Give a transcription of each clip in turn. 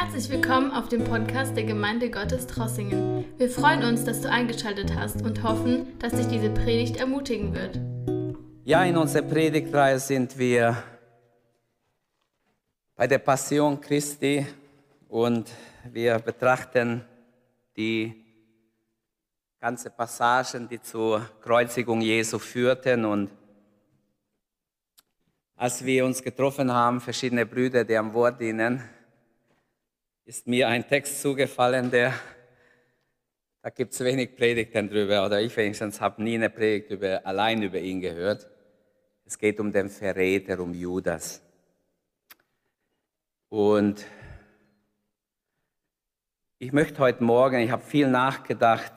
Herzlich willkommen auf dem Podcast der Gemeinde Gottes Trossingen. Wir freuen uns, dass du eingeschaltet hast und hoffen, dass dich diese Predigt ermutigen wird. Ja, in unserer Predigtreihe sind wir bei der Passion Christi und wir betrachten die ganze Passagen, die zur Kreuzigung Jesu führten und als wir uns getroffen haben, verschiedene Brüder, die am Wort dienen, ist mir ein Text zugefallen, der, da gibt es wenig Predigten drüber, oder ich wenigstens habe nie eine Predigt über, allein über ihn gehört. Es geht um den Verräter, um Judas. Und ich möchte heute Morgen, ich habe viel nachgedacht,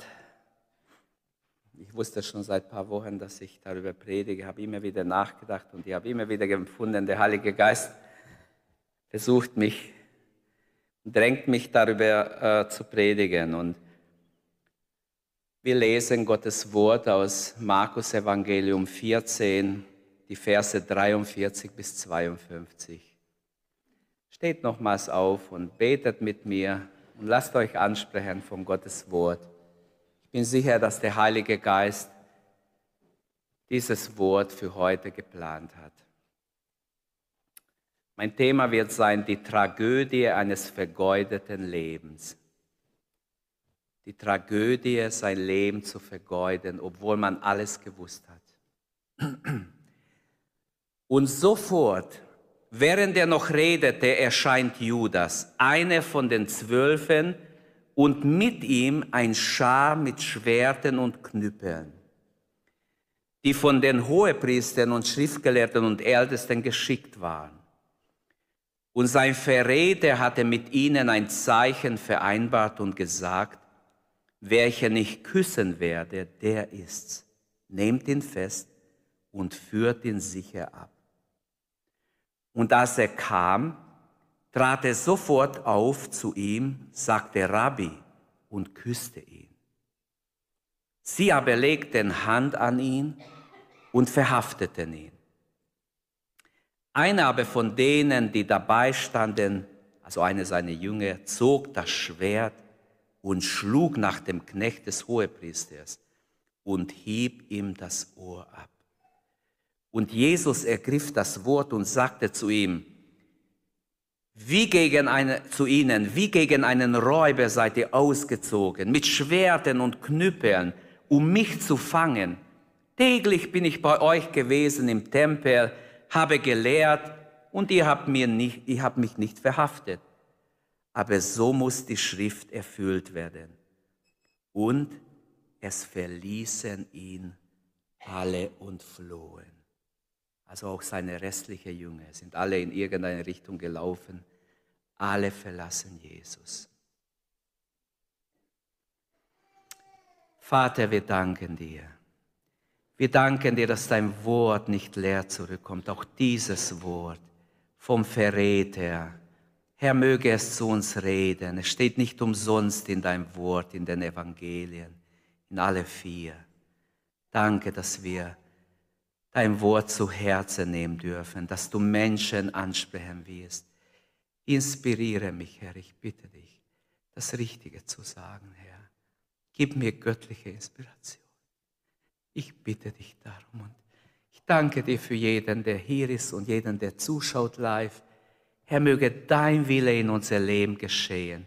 ich wusste schon seit ein paar Wochen, dass ich darüber predige, habe immer wieder nachgedacht und ich habe immer wieder empfunden, der Heilige Geist versucht mich drängt mich darüber äh, zu predigen. Und wir lesen Gottes Wort aus Markus Evangelium 14, die Verse 43 bis 52. Steht nochmals auf und betet mit mir und lasst euch ansprechen von Gottes Wort. Ich bin sicher, dass der Heilige Geist dieses Wort für heute geplant hat. Mein Thema wird sein die Tragödie eines vergeudeten Lebens. Die Tragödie, sein Leben zu vergeuden, obwohl man alles gewusst hat. Und sofort, während er noch redete, erscheint Judas, einer von den Zwölfen, und mit ihm ein Schar mit Schwerten und Knüppeln, die von den Hohepriestern und Schriftgelehrten und Ältesten geschickt waren. Und sein Verräter hatte mit ihnen ein Zeichen vereinbart und gesagt, welchen ich küssen werde, der ist's. Nehmt ihn fest und führt ihn sicher ab. Und als er kam, trat er sofort auf zu ihm, sagte Rabbi und küsste ihn. Sie aber legten Hand an ihn und verhafteten ihn. Einer aber von denen, die dabei standen, also einer seiner Jünger, zog das Schwert und schlug nach dem Knecht des Hohepriesters und hieb ihm das Ohr ab. Und Jesus ergriff das Wort und sagte zu ihm, wie gegen eine, zu ihnen, wie gegen einen Räuber seid ihr ausgezogen, mit Schwerten und Knüppeln, um mich zu fangen. Täglich bin ich bei euch gewesen im Tempel, habe gelehrt und ihr habt, mir nicht, ihr habt mich nicht verhaftet. Aber so muss die Schrift erfüllt werden. Und es verließen ihn alle und flohen. Also auch seine restlichen Jünger sind alle in irgendeine Richtung gelaufen. Alle verlassen Jesus. Vater, wir danken dir wir danken dir, dass dein Wort nicht leer zurückkommt, auch dieses Wort vom Verräter. Herr, möge es zu uns reden. Es steht nicht umsonst in deinem Wort, in den Evangelien, in alle vier. Danke, dass wir dein Wort zu Herzen nehmen dürfen, dass du Menschen ansprechen wirst. Inspiriere mich, Herr, ich bitte dich, das Richtige zu sagen, Herr. Gib mir göttliche Inspiration. Ich bitte dich darum und ich danke dir für jeden, der hier ist und jeden, der zuschaut live. Herr, möge dein Wille in unser Leben geschehen.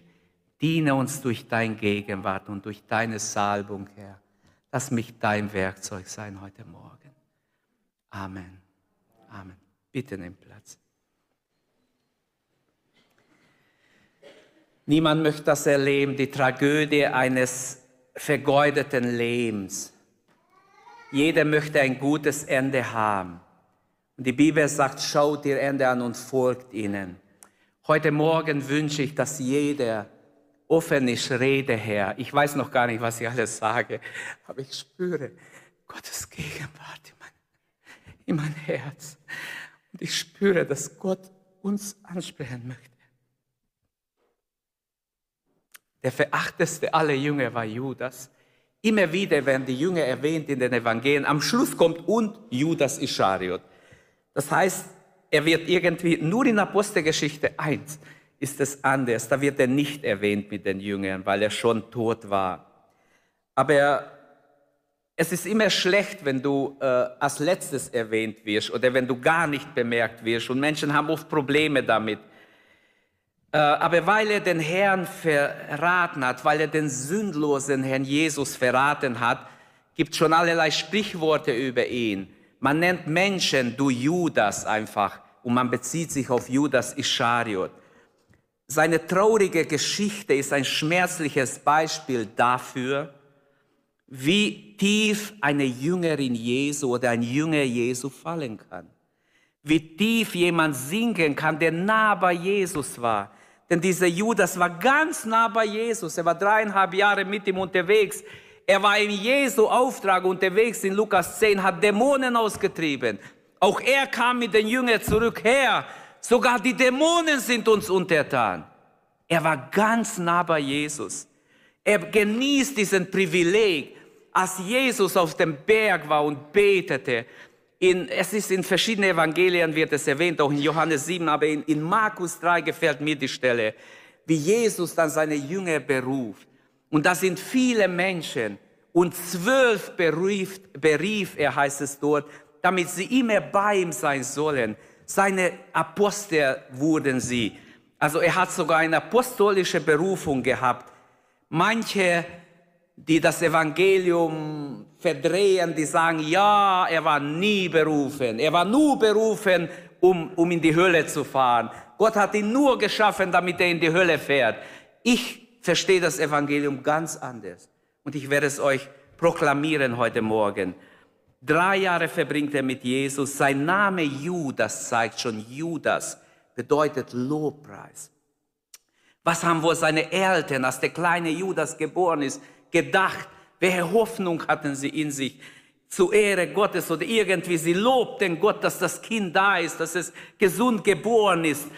Diene uns durch dein Gegenwart und durch deine Salbung, Herr. Lass mich dein Werkzeug sein heute Morgen. Amen. Amen. Bitte nimm Platz. Niemand möchte das erleben, die Tragödie eines vergeudeten Lebens. Jeder möchte ein gutes Ende haben. Und die Bibel sagt, schaut ihr Ende an und folgt ihnen. Heute Morgen wünsche ich, dass jeder offen ist, rede Herr. Ich weiß noch gar nicht, was ich alles sage, aber ich spüre Gottes Gegenwart in mein, in mein Herz. Und ich spüre, dass Gott uns ansprechen möchte. Der verachteste aller Jünger war Judas. Immer wieder werden die Jünger erwähnt in den Evangelien. Am Schluss kommt und Judas Ischariot. Das heißt, er wird irgendwie nur in Apostelgeschichte 1 ist es anders. Da wird er nicht erwähnt mit den Jüngern, weil er schon tot war. Aber es ist immer schlecht, wenn du äh, als letztes erwähnt wirst oder wenn du gar nicht bemerkt wirst. Und Menschen haben oft Probleme damit. Äh, aber weil er den Herrn verraten hat, weil er den sündlosen Herrn Jesus verraten hat, gibt schon allerlei Sprichworte über ihn. Man nennt Menschen, du Judas einfach, und man bezieht sich auf Judas Ischariot. Seine traurige Geschichte ist ein schmerzliches Beispiel dafür, wie tief eine Jüngerin Jesu oder ein Jünger Jesu fallen kann. Wie tief jemand sinken kann, der nah bei Jesus war. Denn dieser Judas war ganz nah bei Jesus. Er war dreieinhalb Jahre mit ihm unterwegs. Er war in Jesu Auftrag unterwegs in Lukas 10, hat Dämonen ausgetrieben. Auch er kam mit den Jüngern zurück her. Sogar die Dämonen sind uns untertan. Er war ganz nah bei Jesus. Er genießt diesen Privileg, als Jesus auf dem Berg war und betete. In, es ist in verschiedenen Evangelien wird es erwähnt, auch in Johannes 7, aber in, in Markus 3 gefällt mir die Stelle, wie Jesus dann seine Jünger beruft. Und da sind viele Menschen und zwölf berief, berief er, heißt es dort, damit sie immer bei ihm sein sollen. Seine Apostel wurden sie. Also er hat sogar eine apostolische Berufung gehabt. Manche, die das Evangelium verdrehen, die sagen, ja, er war nie berufen. Er war nur berufen, um, um in die Hölle zu fahren. Gott hat ihn nur geschaffen, damit er in die Hölle fährt. Ich verstehe das Evangelium ganz anders. Und ich werde es euch proklamieren heute Morgen. Drei Jahre verbringt er mit Jesus. Sein Name Judas zeigt schon Judas bedeutet Lobpreis. Was haben wohl seine Eltern, als der kleine Judas geboren ist, gedacht? Welche Hoffnung hatten sie in sich? Zur Ehre Gottes oder irgendwie, sie lobten Gott, dass das Kind da ist, dass es gesund geboren ist.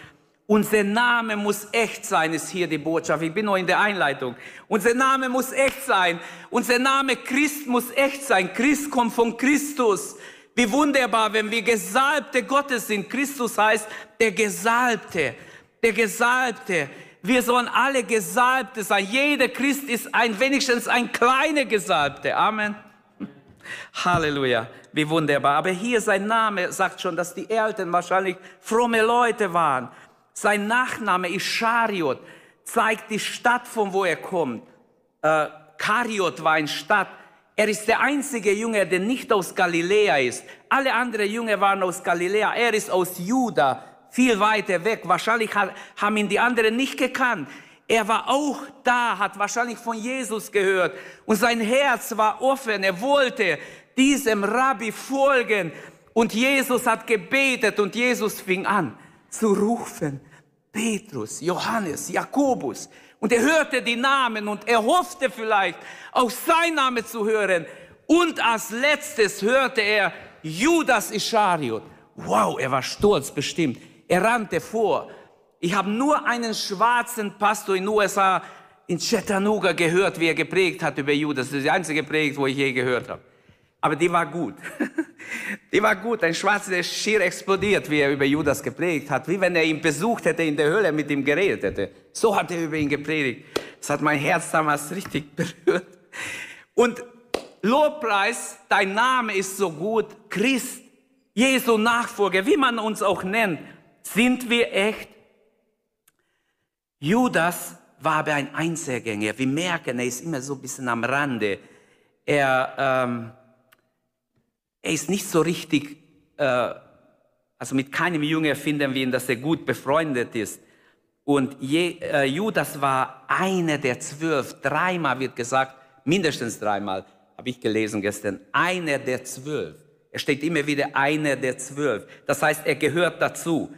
Unser Name muss echt sein, ist hier die Botschaft. Ich bin noch in der Einleitung. Unser Name muss echt sein. Unser Name Christ muss echt sein. Christ kommt von Christus. Wie wunderbar, wenn wir Gesalbte Gottes sind. Christus heißt der Gesalbte, der Gesalbte. Wir sollen alle Gesalbte sein. Jeder Christ ist ein, wenigstens ein kleiner Gesalbte. Amen. Halleluja, wie wunderbar. Aber hier sein Name sagt schon, dass die Eltern wahrscheinlich fromme Leute waren. Sein Nachname ist Schariot, zeigt die Stadt, von wo er kommt. Äh, Kariot war eine Stadt, er ist der einzige Junge, der nicht aus Galiläa ist. Alle anderen Jünger waren aus Galiläa. Er ist aus Juda, viel weiter weg. Wahrscheinlich haben ihn die anderen nicht gekannt. Er war auch da, hat wahrscheinlich von Jesus gehört. Und sein Herz war offen. Er wollte diesem Rabbi folgen. Und Jesus hat gebetet und Jesus fing an zu rufen. Petrus, Johannes, Jakobus. Und er hörte die Namen und er hoffte vielleicht, auch sein Name zu hören. Und als letztes hörte er Judas Ischariot. Wow, er war stolz bestimmt. Er rannte vor. Ich habe nur einen schwarzen Pastor in den USA in Chattanooga gehört, wie er geprägt hat über Judas. Das ist die einzige Predigt, wo ich je gehört habe. Aber die war gut. Die war gut. Ein Schwarzer, der schier explodiert, wie er über Judas geprägt hat. Wie wenn er ihn besucht hätte in der Höhle, mit ihm geredet hätte. So hat er über ihn gepredigt. Das hat mein Herz damals richtig berührt. Und Lobpreis, dein Name ist so gut. Christ, Jesu Nachfolger, wie man uns auch nennt. Sind wir echt? Judas war aber ein Einzelgänger. Wir merken, er ist immer so ein bisschen am Rande. Er, ähm, er ist nicht so richtig, äh, also mit keinem Jünger finden wir ihn, dass er gut befreundet ist. Und Je, äh, Judas war einer der zwölf. Dreimal wird gesagt, mindestens dreimal, habe ich gelesen gestern, einer der zwölf. Er steht immer wieder einer der zwölf. Das heißt, er gehört dazu.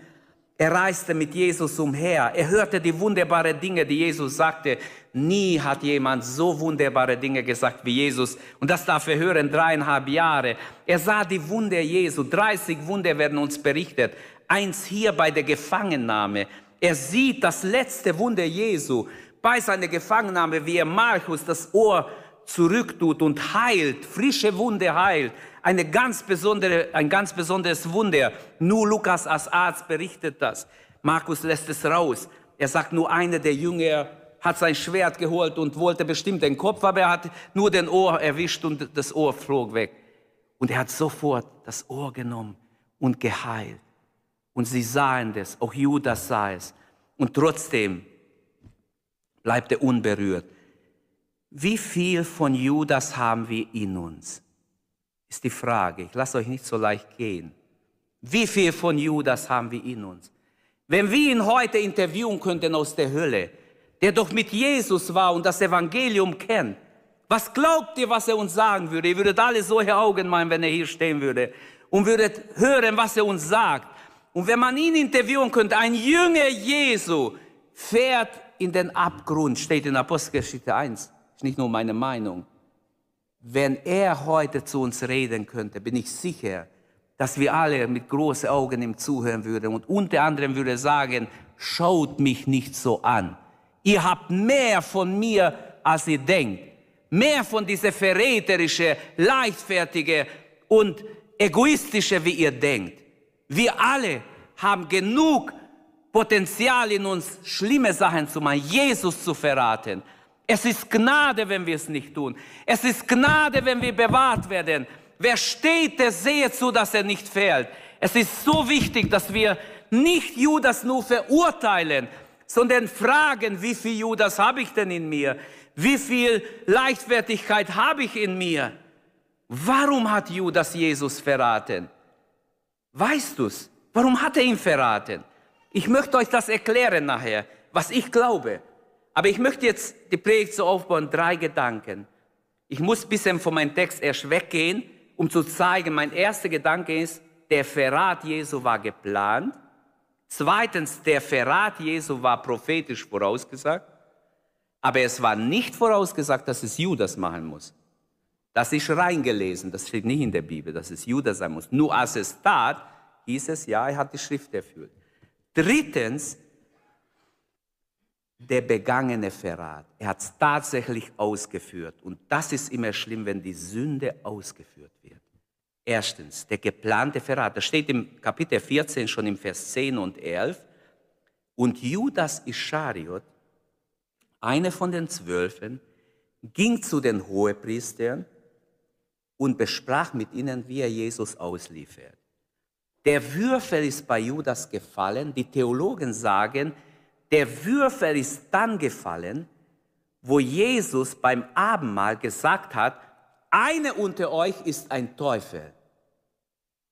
Er reiste mit Jesus umher. Er hörte die wunderbaren Dinge, die Jesus sagte. Nie hat jemand so wunderbare Dinge gesagt wie Jesus. Und das darf er hören, dreieinhalb Jahre. Er sah die Wunder Jesu. 30 Wunder werden uns berichtet. Eins hier bei der Gefangennahme. Er sieht das letzte Wunder Jesu bei seiner Gefangennahme, wie er Markus das Ohr zurücktut und heilt, frische Wunde heilt eine ganz besondere, ein ganz besonderes Wunder. Nur Lukas als Arzt berichtet das. Markus lässt es raus. Er sagt, nur einer der Jünger hat sein Schwert geholt und wollte bestimmt den Kopf, aber er hat nur den Ohr erwischt und das Ohr flog weg. Und er hat sofort das Ohr genommen und geheilt. Und sie sahen das, auch Judas sah es. Und trotzdem bleibt er unberührt. Wie viel von Judas haben wir in uns? Ist die Frage. Ich lasse euch nicht so leicht gehen. Wie viel von Judas haben wir in uns? Wenn wir ihn heute interviewen könnten aus der Hölle, der doch mit Jesus war und das Evangelium kennt, was glaubt ihr, was er uns sagen würde? Ihr würdet alle solche Augen meinen, wenn er hier stehen würde und würdet hören, was er uns sagt. Und wenn man ihn interviewen könnte, ein Jünger Jesu fährt in den Abgrund, steht in Apostelgeschichte 1, ist nicht nur meine Meinung. Wenn er heute zu uns reden könnte, bin ich sicher, dass wir alle mit großen Augen ihm zuhören würden und unter anderem würde sagen, schaut mich nicht so an. Ihr habt mehr von mir, als ihr denkt. Mehr von dieser verräterische, leichtfertige und egoistische, wie ihr denkt. Wir alle haben genug Potenzial in uns, schlimme Sachen zu machen, Jesus zu verraten. Es ist Gnade, wenn wir es nicht tun. Es ist Gnade, wenn wir bewahrt werden. Wer steht, der sehe zu, dass er nicht fällt. Es ist so wichtig, dass wir nicht Judas nur verurteilen, sondern fragen, wie viel Judas habe ich denn in mir? Wie viel Leichtfertigkeit habe ich in mir? Warum hat Judas Jesus verraten? Weißt du es? Warum hat er ihn verraten? Ich möchte euch das erklären nachher, was ich glaube. Aber ich möchte jetzt die Predigt so aufbauen, drei Gedanken. Ich muss ein bisschen von meinem Text erst weggehen, um zu zeigen, mein erster Gedanke ist, der Verrat Jesu war geplant. Zweitens, der Verrat Jesu war prophetisch vorausgesagt. Aber es war nicht vorausgesagt, dass es Judas machen muss. Das ist reingelesen, das steht nicht in der Bibel, dass es Judas sein muss. Nur als es tat, hieß es, ja, er hat die Schrift erfüllt. Drittens, der begangene Verrat. Er hat es tatsächlich ausgeführt. Und das ist immer schlimm, wenn die Sünde ausgeführt wird. Erstens, der geplante Verrat. Das steht im Kapitel 14 schon im Vers 10 und 11. Und Judas Ischariot, einer von den Zwölfen, ging zu den Hohepriestern und besprach mit ihnen, wie er Jesus ausliefert. Der Würfel ist bei Judas gefallen. Die Theologen sagen, der Würfel ist dann gefallen, wo Jesus beim Abendmahl gesagt hat, eine unter euch ist ein Teufel.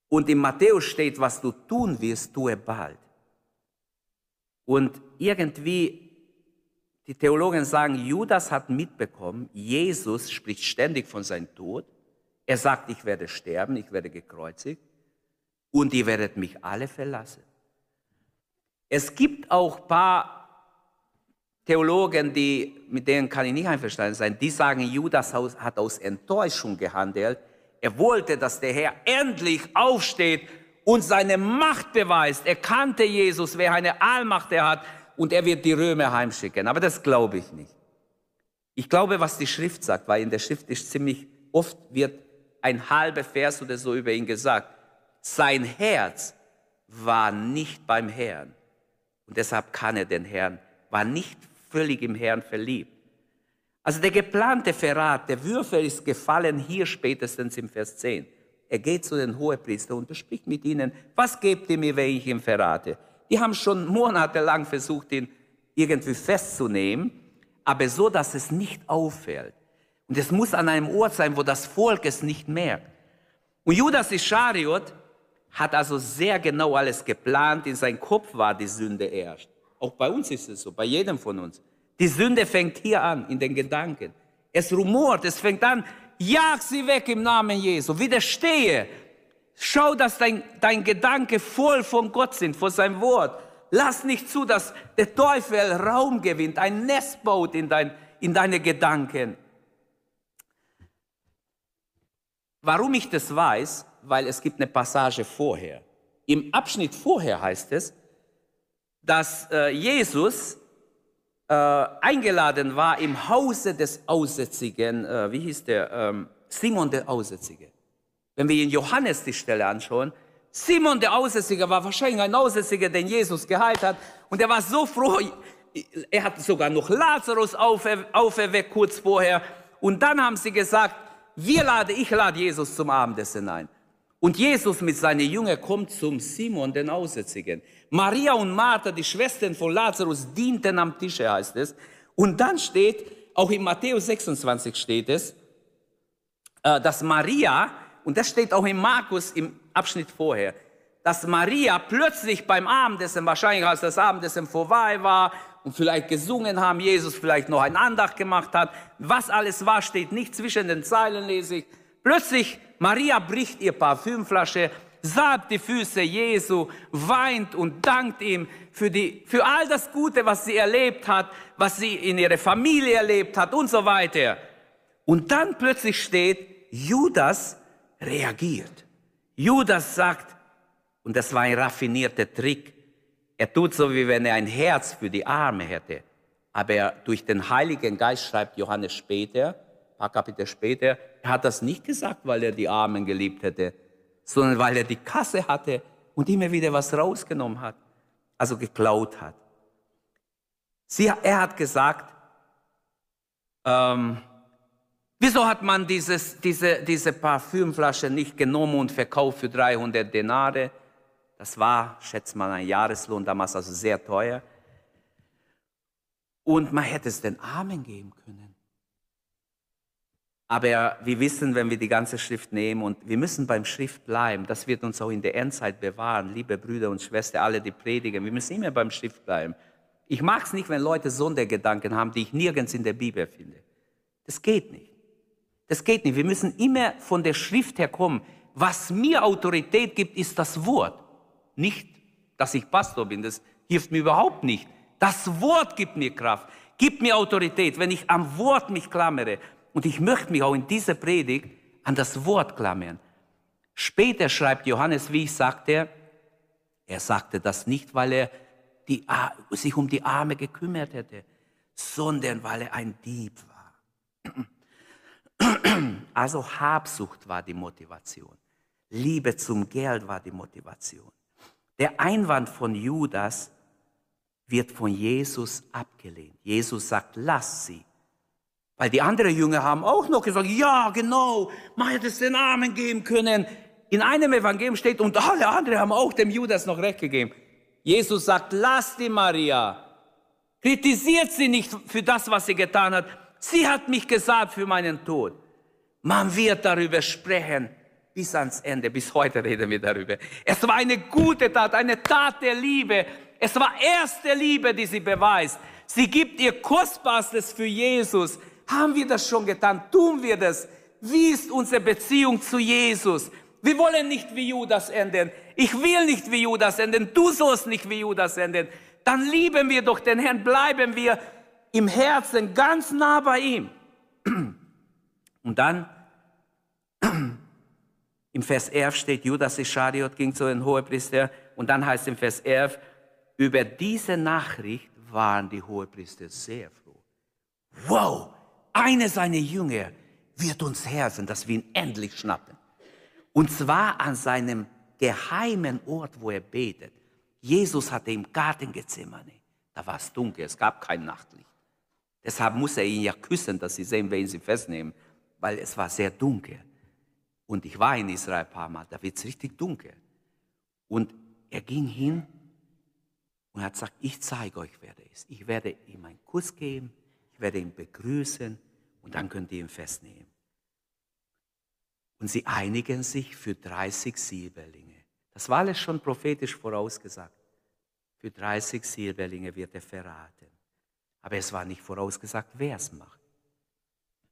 Und in Matthäus steht, was du tun wirst, tue bald. Und irgendwie, die Theologen sagen, Judas hat mitbekommen, Jesus spricht ständig von seinem Tod. Er sagt, ich werde sterben, ich werde gekreuzigt und ihr werdet mich alle verlassen. Es gibt auch ein paar Theologen, die, mit denen kann ich nicht einverstanden sein, die sagen, Judas hat aus Enttäuschung gehandelt. Er wollte, dass der Herr endlich aufsteht und seine Macht beweist. Er kannte Jesus, wer eine Allmacht er hat, und er wird die Römer heimschicken. Aber das glaube ich nicht. Ich glaube, was die Schrift sagt, weil in der Schrift ist ziemlich oft wird ein halber Vers oder so über ihn gesagt. Sein Herz war nicht beim Herrn. Und deshalb kann er den Herrn, war nicht völlig im Herrn verliebt. Also der geplante Verrat, der Würfel ist gefallen hier spätestens im Vers 10. Er geht zu den Hohepriestern und bespricht mit ihnen, was gebt ihr mir, wenn ich ihn verrate? Die haben schon monatelang versucht, ihn irgendwie festzunehmen, aber so, dass es nicht auffällt. Und es muss an einem Ort sein, wo das Volk es nicht merkt. Und Judas Ischariot hat also sehr genau alles geplant. In seinem Kopf war die Sünde erst. Auch bei uns ist es so, bei jedem von uns. Die Sünde fängt hier an, in den Gedanken. Es rumort, es fängt an, jag sie weg im Namen Jesu, widerstehe. Schau, dass dein, dein Gedanke voll von Gott sind, von seinem Wort. Lass nicht zu, dass der Teufel Raum gewinnt, ein Nest baut in, dein, in deine Gedanken. Warum ich das weiß, weil es gibt eine Passage vorher. Im Abschnitt vorher heißt es, dass äh, Jesus äh, eingeladen war im Hause des Aussätzigen, äh, wie hieß der, ähm, Simon der Aussätzige. Wenn wir in Johannes die Stelle anschauen, Simon der Aussätzige war wahrscheinlich ein Aussätziger, den Jesus geheilt hat. Und er war so froh, er hat sogar noch Lazarus aufer, auferweckt kurz vorher. Und dann haben sie gesagt, wir lade, ich lade Jesus zum Abendessen ein. Und Jesus mit seinen Jüngern kommt zum Simon, den Aussätzigen. Maria und Martha, die Schwestern von Lazarus, dienten am Tische, heißt es. Und dann steht, auch in Matthäus 26 steht es, äh, dass Maria, und das steht auch in Markus im Abschnitt vorher, dass Maria plötzlich beim Abendessen, wahrscheinlich als das Abendessen vorbei war und vielleicht gesungen haben, Jesus vielleicht noch ein Andacht gemacht hat, was alles war, steht nicht zwischen den Zeilen, lese ich. Plötzlich, Maria bricht ihr Parfümflasche, salbt die Füße Jesu, weint und dankt ihm für, die, für all das Gute, was sie erlebt hat, was sie in ihrer Familie erlebt hat und so weiter. Und dann plötzlich steht, Judas reagiert. Judas sagt, und das war ein raffinierter Trick, er tut so, wie wenn er ein Herz für die Arme hätte. Aber er, durch den Heiligen Geist schreibt Johannes später, paar Kapitel später, er hat das nicht gesagt, weil er die Armen geliebt hätte, sondern weil er die Kasse hatte und immer wieder was rausgenommen hat, also geklaut hat. Sie, er hat gesagt, ähm, wieso hat man dieses, diese, diese Parfümflasche nicht genommen und verkauft für 300 Denare? Das war, schätzt man, ein Jahreslohn damals, also sehr teuer. Und man hätte es den Armen geben können. Aber wir wissen, wenn wir die ganze Schrift nehmen und wir müssen beim Schrift bleiben, das wird uns auch in der Endzeit bewahren, liebe Brüder und Schwestern, alle, die predigen, wir müssen immer beim Schrift bleiben. Ich mag es nicht, wenn Leute Sondergedanken haben, die ich nirgends in der Bibel finde. Das geht nicht. Das geht nicht. Wir müssen immer von der Schrift her kommen. Was mir Autorität gibt, ist das Wort. Nicht, dass ich Pastor bin, das hilft mir überhaupt nicht. Das Wort gibt mir Kraft, gibt mir Autorität, wenn ich am Wort mich klammere. Und ich möchte mich auch in dieser Predigt an das Wort klammern. Später schreibt Johannes, wie ich sagte, er sagte das nicht, weil er die, sich um die Arme gekümmert hätte, sondern weil er ein Dieb war. Also Habsucht war die Motivation. Liebe zum Geld war die Motivation. Der Einwand von Judas wird von Jesus abgelehnt. Jesus sagt, lass sie. Weil die anderen Jünger haben auch noch gesagt, ja, genau, man hätte es den Armen geben können. In einem Evangelium steht, und alle anderen haben auch dem Judas noch recht gegeben. Jesus sagt, lass die Maria. Kritisiert sie nicht für das, was sie getan hat. Sie hat mich gesagt für meinen Tod. Man wird darüber sprechen bis ans Ende. Bis heute reden wir darüber. Es war eine gute Tat, eine Tat der Liebe. Es war erste Liebe, die sie beweist. Sie gibt ihr Kostbarstes für Jesus. Haben wir das schon getan? Tun wir das? Wie ist unsere Beziehung zu Jesus? Wir wollen nicht wie Judas enden. Ich will nicht wie Judas enden. Du sollst nicht wie Judas enden. Dann lieben wir doch den Herrn, bleiben wir im Herzen ganz nah bei ihm. Und dann im Vers 11 steht, Judas Ischariot ging zu den Hohepriester und dann heißt im Vers 11, über diese Nachricht waren die Hohepriester sehr froh. Wow, einer seiner Jünger wird uns helfen, dass wir ihn endlich schnappen. Und zwar an seinem geheimen Ort, wo er betet. Jesus hatte im Garten Gethsemane. Da war es dunkel, es gab kein Nachtlicht. Deshalb muss er ihn ja küssen, dass sie sehen, wen sie festnehmen, weil es war sehr dunkel. Und ich war in Israel ein paar Mal, da wird es richtig dunkel. Und er ging hin und hat gesagt, ich zeige euch, wer der ist. Ich werde ihm einen Kuss geben, ich werde ihn begrüßen und dann könnt ihr ihn festnehmen. Und sie einigen sich für 30 Silberlinge. Das war alles schon prophetisch vorausgesagt. Für 30 Silberlinge wird er verraten. Aber es war nicht vorausgesagt, wer es macht.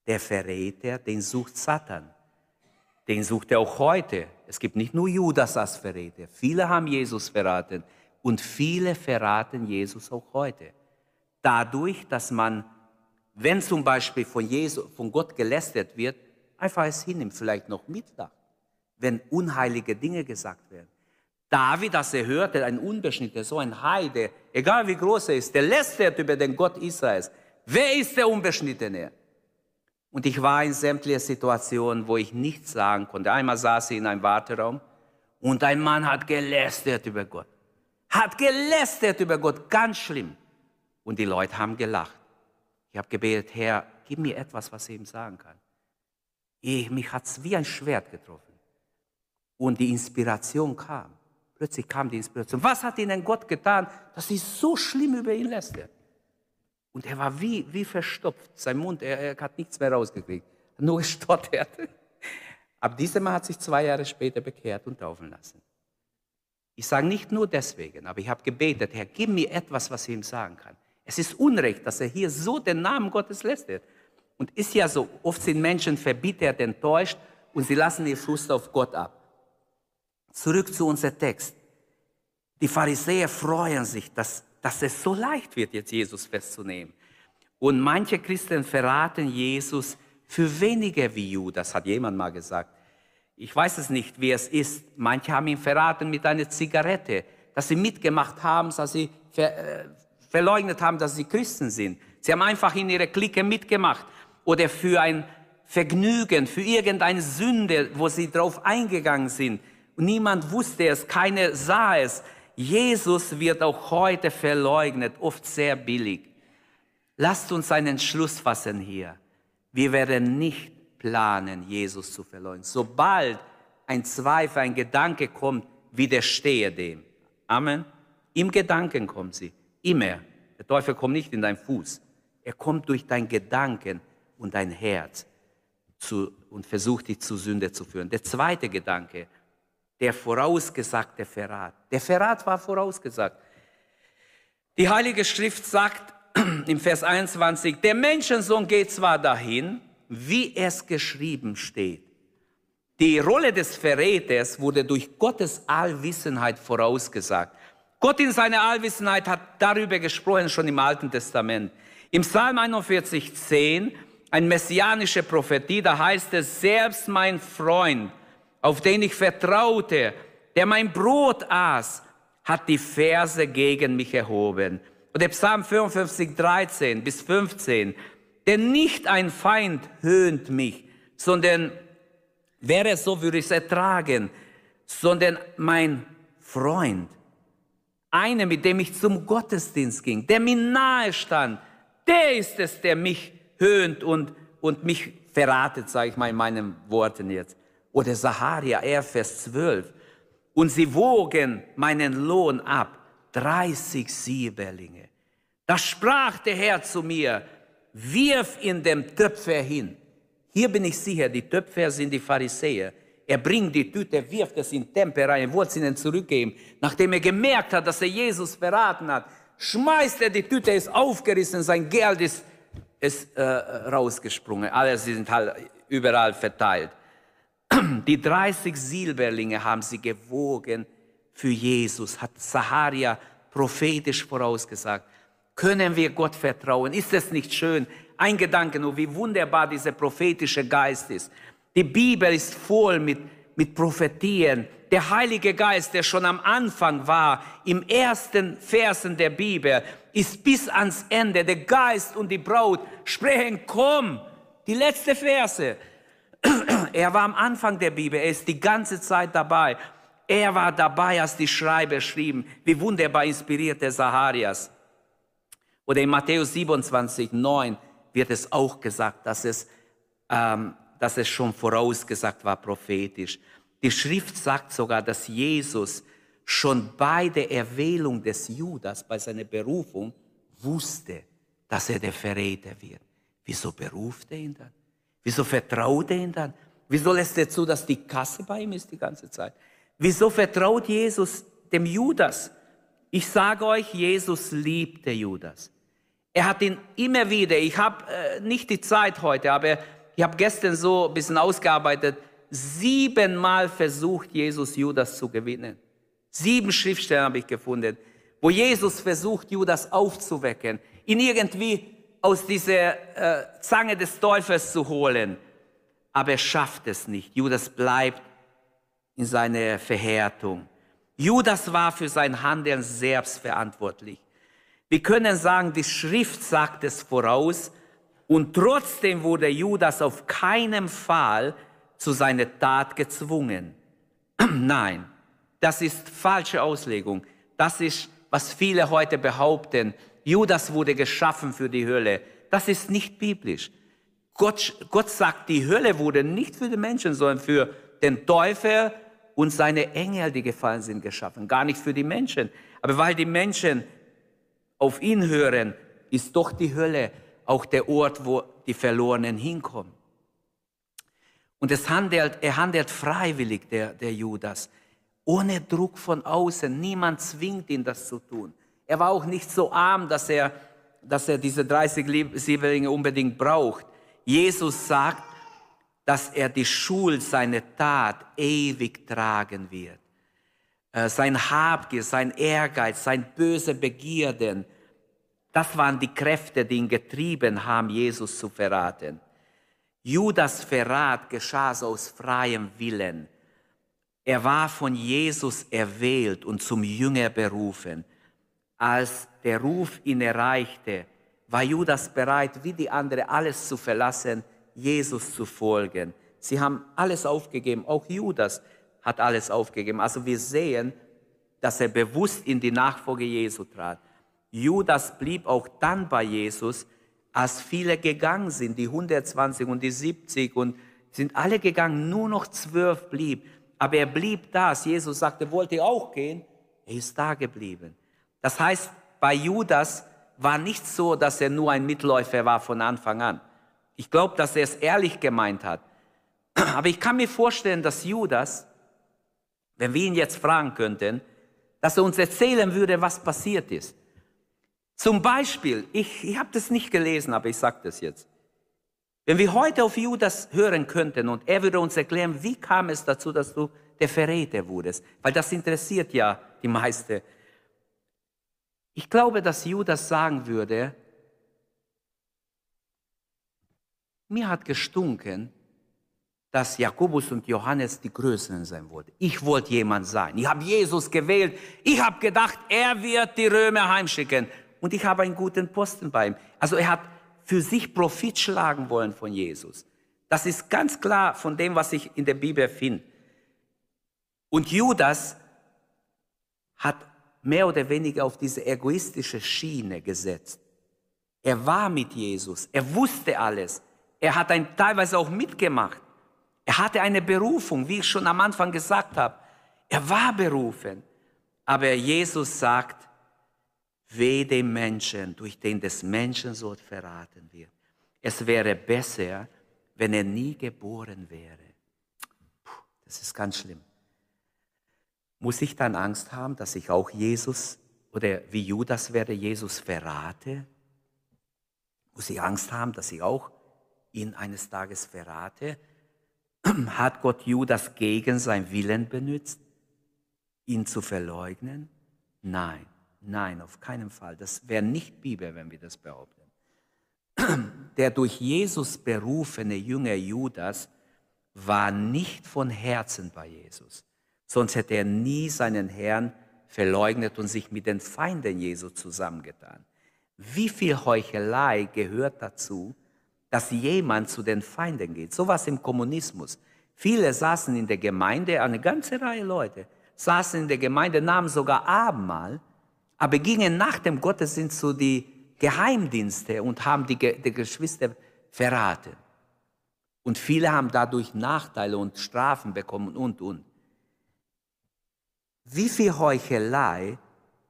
Der Verräter, den sucht Satan. Den sucht er auch heute. Es gibt nicht nur Judas als Verräter. Viele haben Jesus verraten und viele verraten Jesus auch heute. Dadurch, dass man wenn zum Beispiel von, Jesus, von Gott gelästert wird, einfach es hinnimmt, vielleicht noch mitlacht, wenn unheilige Dinge gesagt werden. David, als er hörte, ein Unbeschnittener, so ein Heide, egal wie groß er ist, der lästert über den Gott Israels. Wer ist der Unbeschnittene? Und ich war in sämtlichen Situationen, wo ich nichts sagen konnte. Einmal saß ich in einem Warteraum und ein Mann hat gelästert über Gott. Hat gelästert über Gott, ganz schlimm. Und die Leute haben gelacht. Ich habe gebetet, Herr, gib mir etwas, was ich ihm sagen kann. Ich, mich hat es wie ein Schwert getroffen. Und die Inspiration kam. Plötzlich kam die Inspiration. Was hat ihnen Gott getan, dass sie so schlimm über ihn lästert? Und er war wie, wie verstopft. Sein Mund, er, er hat nichts mehr rausgekriegt. Nur gestottert. Aber dieser Mann hat sich zwei Jahre später bekehrt und taufen lassen. Ich sage nicht nur deswegen, aber ich habe gebetet, Herr, gib mir etwas, was ich ihm sagen kann. Es ist Unrecht, dass er hier so den Namen Gottes lästert. Und ist ja so, oft sind Menschen verbittert, enttäuscht und sie lassen ihr Frust auf Gott ab. Zurück zu unserem Text. Die Pharisäer freuen sich, dass, dass es so leicht wird, jetzt Jesus festzunehmen. Und manche Christen verraten Jesus für weniger wie Judas, hat jemand mal gesagt. Ich weiß es nicht, wie es ist. Manche haben ihn verraten mit einer Zigarette, dass sie mitgemacht haben, dass sie äh, verleugnet haben, dass sie Christen sind. Sie haben einfach in ihre Clique mitgemacht oder für ein Vergnügen, für irgendeine Sünde, wo sie drauf eingegangen sind. Niemand wusste es, keiner sah es. Jesus wird auch heute verleugnet, oft sehr billig. Lasst uns einen Schluss fassen hier. Wir werden nicht planen, Jesus zu verleugnen. Sobald ein Zweifel, ein Gedanke kommt, widerstehe dem. Amen. Im Gedanken kommt sie. Immer. Der Teufel kommt nicht in deinen Fuß. Er kommt durch dein Gedanken und dein Herz zu, und versucht dich zu Sünde zu führen. Der zweite Gedanke, der vorausgesagte Verrat. Der Verrat war vorausgesagt. Die Heilige Schrift sagt im Vers 21, der Menschensohn geht zwar dahin, wie es geschrieben steht. Die Rolle des Verräters wurde durch Gottes Allwissenheit vorausgesagt. Gott in seiner Allwissenheit hat darüber gesprochen, schon im Alten Testament. Im Psalm 41, 10, ein messianische Prophetie, da heißt es, selbst mein Freund, auf den ich vertraute, der mein Brot aß, hat die Verse gegen mich erhoben. Und der Psalm 55, 13 bis 15, denn nicht ein Feind höhnt mich, sondern wäre so, würde ich es ertragen, sondern mein Freund, einer, mit dem ich zum Gottesdienst ging, der mir nahe stand, der ist es, der mich höhnt und, und mich verratet, sage ich mal in meinen Worten jetzt. Oder Saharia, er Vers 12. Und sie wogen meinen Lohn ab, 30 Sieberlinge. Da sprach der Herr zu mir, wirf in dem Töpfer hin. Hier bin ich sicher, die Töpfer sind die Pharisäer. Er bringt die Tüte, wirft es in Tempel rein, wollte es ihnen zurückgeben. Nachdem er gemerkt hat, dass er Jesus verraten hat, schmeißt er die Tüte, ist aufgerissen, sein Geld ist, ist äh, rausgesprungen. Alle sind halt überall verteilt. Die 30 Silberlinge haben sie gewogen für Jesus, hat Saharia prophetisch vorausgesagt. Können wir Gott vertrauen? Ist es nicht schön? Ein Gedanke nur, wie wunderbar dieser prophetische Geist ist. Die Bibel ist voll mit, mit Prophetien. Der Heilige Geist, der schon am Anfang war, im ersten Versen der Bibel, ist bis ans Ende. Der Geist und die Braut sprechen, komm. Die letzte Verse. Er war am Anfang der Bibel, er ist die ganze Zeit dabei. Er war dabei, als die Schreiber schrieben. Wie wunderbar inspiriert der Saharias. Oder in Matthäus 27, 9 wird es auch gesagt, dass es, ähm, dass es schon vorausgesagt war, prophetisch. Die Schrift sagt sogar, dass Jesus schon bei der Erwählung des Judas, bei seiner Berufung, wusste, dass er der Verräter wird. Wieso beruft er ihn dann? Wieso vertraut er ihm dann? Wieso lässt er zu, dass die Kasse bei ihm ist die ganze Zeit? Wieso vertraut Jesus dem Judas? Ich sage euch, Jesus liebte Judas. Er hat ihn immer wieder, ich habe äh, nicht die Zeit heute, aber ich habe gestern so ein bisschen ausgearbeitet, siebenmal versucht Jesus Judas zu gewinnen. Sieben Schriftstellen habe ich gefunden, wo Jesus versucht, Judas aufzuwecken, ihn irgendwie aus dieser äh, Zange des Teufels zu holen. Aber er schafft es nicht. Judas bleibt in seiner Verhärtung. Judas war für sein Handeln selbst verantwortlich. Wir können sagen, die Schrift sagt es voraus und trotzdem wurde Judas auf keinen Fall zu seiner Tat gezwungen. Nein, das ist falsche Auslegung. Das ist, was viele heute behaupten, Judas wurde geschaffen für die Hölle. Das ist nicht biblisch. Gott, Gott sagt, die Hölle wurde nicht für die Menschen, sondern für den Teufel und seine Engel, die gefallen sind, geschaffen. Gar nicht für die Menschen. Aber weil die Menschen auf ihn hören, ist doch die Hölle auch der Ort, wo die Verlorenen hinkommen. Und es handelt, er handelt freiwillig, der, der Judas, ohne Druck von außen. Niemand zwingt ihn, das zu tun. Er war auch nicht so arm, dass er, dass er diese 30 Silberlinge unbedingt braucht. Jesus sagt, dass er die Schuld seiner Tat ewig tragen wird. Äh, sein Habgier, sein Ehrgeiz, sein böse Begierden, das waren die Kräfte, die ihn getrieben haben, Jesus zu verraten. Judas Verrat geschah aus freiem Willen. Er war von Jesus erwählt und zum Jünger berufen. Als der Ruf ihn erreichte, war Judas bereit, wie die anderen, alles zu verlassen, Jesus zu folgen. Sie haben alles aufgegeben, auch Judas hat alles aufgegeben. Also wir sehen, dass er bewusst in die Nachfolge Jesu trat. Judas blieb auch dann bei Jesus, als viele gegangen sind, die 120 und die 70 und sind alle gegangen, nur noch zwölf blieb. Aber er blieb da. Als Jesus sagte, wollt ihr auch gehen? Er ist da geblieben. Das heißt, bei Judas war nicht so, dass er nur ein Mitläufer war von Anfang an. Ich glaube, dass er es ehrlich gemeint hat. Aber ich kann mir vorstellen, dass Judas, wenn wir ihn jetzt fragen könnten, dass er uns erzählen würde, was passiert ist. Zum Beispiel, ich, ich habe das nicht gelesen, aber ich sage das jetzt. Wenn wir heute auf Judas hören könnten und er würde uns erklären, wie kam es dazu, dass du der Verräter wurdest, weil das interessiert ja die meisten. Ich glaube, dass Judas sagen würde, mir hat gestunken, dass Jakobus und Johannes die Größeren sein wollten. Ich wollte jemand sein. Ich habe Jesus gewählt. Ich habe gedacht, er wird die Römer heimschicken. Und ich habe einen guten Posten bei ihm. Also er hat für sich Profit schlagen wollen von Jesus. Das ist ganz klar von dem, was ich in der Bibel finde. Und Judas hat mehr oder weniger auf diese egoistische Schiene gesetzt. Er war mit Jesus, er wusste alles, er hat ein, teilweise auch mitgemacht. Er hatte eine Berufung, wie ich schon am Anfang gesagt habe. Er war berufen. Aber Jesus sagt, weh dem Menschen, durch den des Menschen so verraten wird. Es wäre besser, wenn er nie geboren wäre. Puh, das ist ganz schlimm. Muss ich dann Angst haben, dass ich auch Jesus oder wie Judas werde, Jesus verrate? Muss ich Angst haben, dass ich auch ihn eines Tages verrate? Hat Gott Judas gegen sein Willen benutzt, ihn zu verleugnen? Nein, nein, auf keinen Fall. Das wäre nicht Bibel, wenn wir das behaupten. Der durch Jesus berufene Jünger Judas war nicht von Herzen bei Jesus. Sonst hätte er nie seinen Herrn verleugnet und sich mit den Feinden Jesu zusammengetan. Wie viel Heuchelei gehört dazu, dass jemand zu den Feinden geht? So was im Kommunismus. Viele saßen in der Gemeinde, eine ganze Reihe Leute, saßen in der Gemeinde, nahmen sogar Abendmahl, aber gingen nach dem Gottesdienst zu die Geheimdienste und haben die, die Geschwister verraten. Und viele haben dadurch Nachteile und Strafen bekommen und, und. Wie viel Heuchelei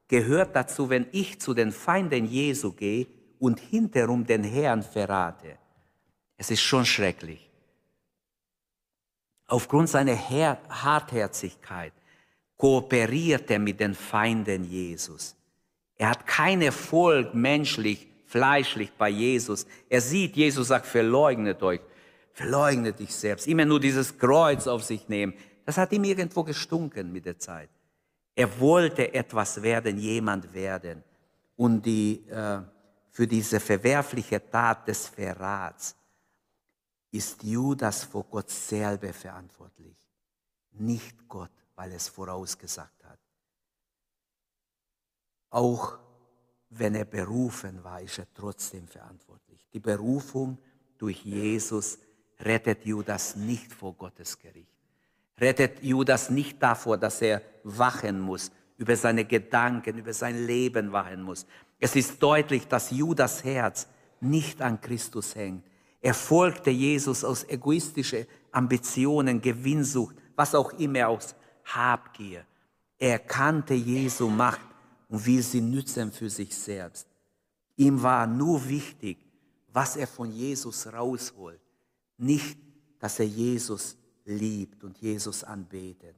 gehört dazu, wenn ich zu den Feinden Jesu gehe und hinterum den Herrn verrate? Es ist schon schrecklich. Aufgrund seiner Her Hartherzigkeit kooperiert er mit den Feinden Jesus. Er hat kein Erfolg menschlich, fleischlich bei Jesus. Er sieht, Jesus sagt, verleugnet euch, verleugnet dich selbst. Immer nur dieses Kreuz auf sich nehmen. Das hat ihm irgendwo gestunken mit der Zeit. Er wollte etwas werden, jemand werden. Und die, äh, für diese verwerfliche Tat des Verrats ist Judas vor Gott selber verantwortlich, nicht Gott, weil es vorausgesagt. Auch wenn er berufen war, ist er trotzdem verantwortlich. Die Berufung durch Jesus rettet Judas nicht vor Gottes Gericht rettet Judas nicht davor, dass er wachen muss, über seine Gedanken, über sein Leben wachen muss. Es ist deutlich, dass Judas Herz nicht an Christus hängt. Er folgte Jesus aus egoistischen Ambitionen, Gewinnsucht, was auch immer, aus Habgier. Er kannte Jesu Macht und will sie nützen für sich selbst. Ihm war nur wichtig, was er von Jesus rausholt, nicht, dass er Jesus liebt und Jesus anbetet.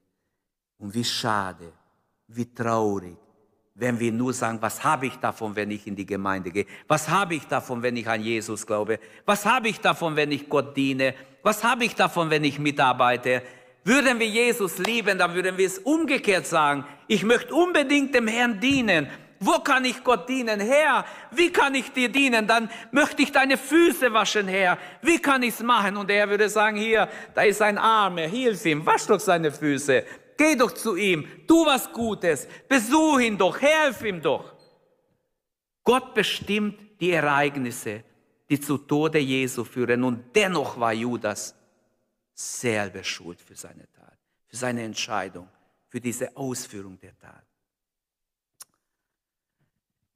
Und wie schade, wie traurig, wenn wir nur sagen, was habe ich davon, wenn ich in die Gemeinde gehe? Was habe ich davon, wenn ich an Jesus glaube? Was habe ich davon, wenn ich Gott diene? Was habe ich davon, wenn ich mitarbeite? Würden wir Jesus lieben, dann würden wir es umgekehrt sagen. Ich möchte unbedingt dem Herrn dienen. Wo kann ich Gott dienen? Herr, wie kann ich dir dienen? Dann möchte ich deine Füße waschen, Herr. Wie kann ich es machen? Und er würde sagen, hier, da ist ein Arme, hilf ihm, wasch doch seine Füße. Geh doch zu ihm, tu was Gutes, besuch ihn doch, helf ihm doch. Gott bestimmt die Ereignisse, die zu Tode Jesu führen. Und dennoch war Judas selber schuld für seine Tat, für seine Entscheidung, für diese Ausführung der Tat.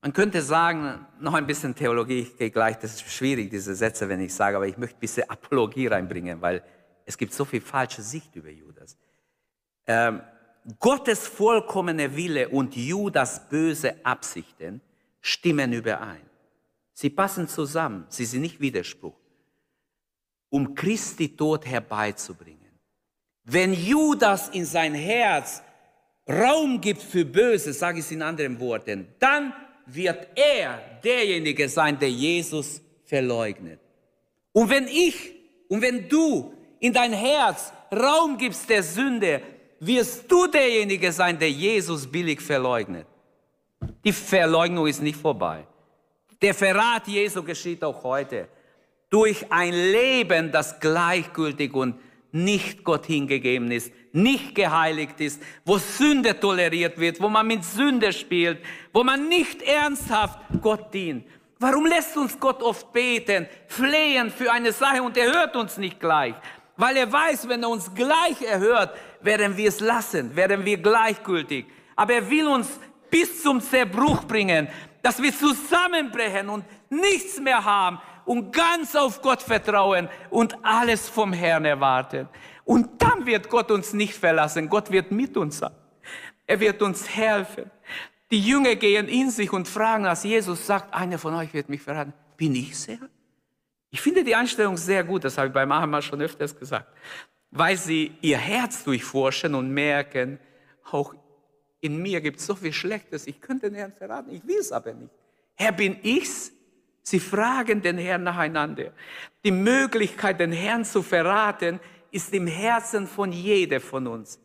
Man könnte sagen, noch ein bisschen Theologie, ich gehe gleich, das ist schwierig, diese Sätze, wenn ich sage, aber ich möchte ein bisschen Apologie reinbringen, weil es gibt so viel falsche Sicht über Judas ähm, Gottes vollkommene Wille und Judas böse Absichten stimmen überein. Sie passen zusammen, sie sind nicht Widerspruch, um Christi Tod herbeizubringen. Wenn Judas in sein Herz Raum gibt für Böse, sage ich es in anderen Worten, dann wird er derjenige sein, der Jesus verleugnet. Und wenn ich und wenn du in dein Herz Raum gibst der Sünde, wirst du derjenige sein, der Jesus billig verleugnet. Die Verleugnung ist nicht vorbei. Der Verrat Jesu geschieht auch heute. Durch ein Leben, das gleichgültig und nicht Gott hingegeben ist, nicht geheiligt ist, wo Sünde toleriert wird, wo man mit Sünde spielt, wo man nicht ernsthaft Gott dient. Warum lässt uns Gott oft beten, flehen für eine Sache und er hört uns nicht gleich? Weil er weiß, wenn er uns gleich erhört, werden wir es lassen, werden wir gleichgültig. Aber er will uns bis zum Zerbruch bringen, dass wir zusammenbrechen und nichts mehr haben und ganz auf Gott vertrauen und alles vom Herrn erwarten. Und dann wird Gott uns nicht verlassen. Gott wird mit uns sein. Er wird uns helfen. Die Jünger gehen in sich und fragen, als Jesus sagt, einer von euch wird mich verraten. Bin ich sehr? Ich finde die Einstellung sehr gut, das habe ich beim Ahmad schon öfters gesagt weil sie ihr Herz durchforschen und merken, auch in mir gibt es so viel Schlechtes, ich könnte den Herrn verraten, ich will es aber nicht. Herr, bin ich's? Sie fragen den Herrn nacheinander. Die Möglichkeit, den Herrn zu verraten, ist im Herzen von jeder von uns.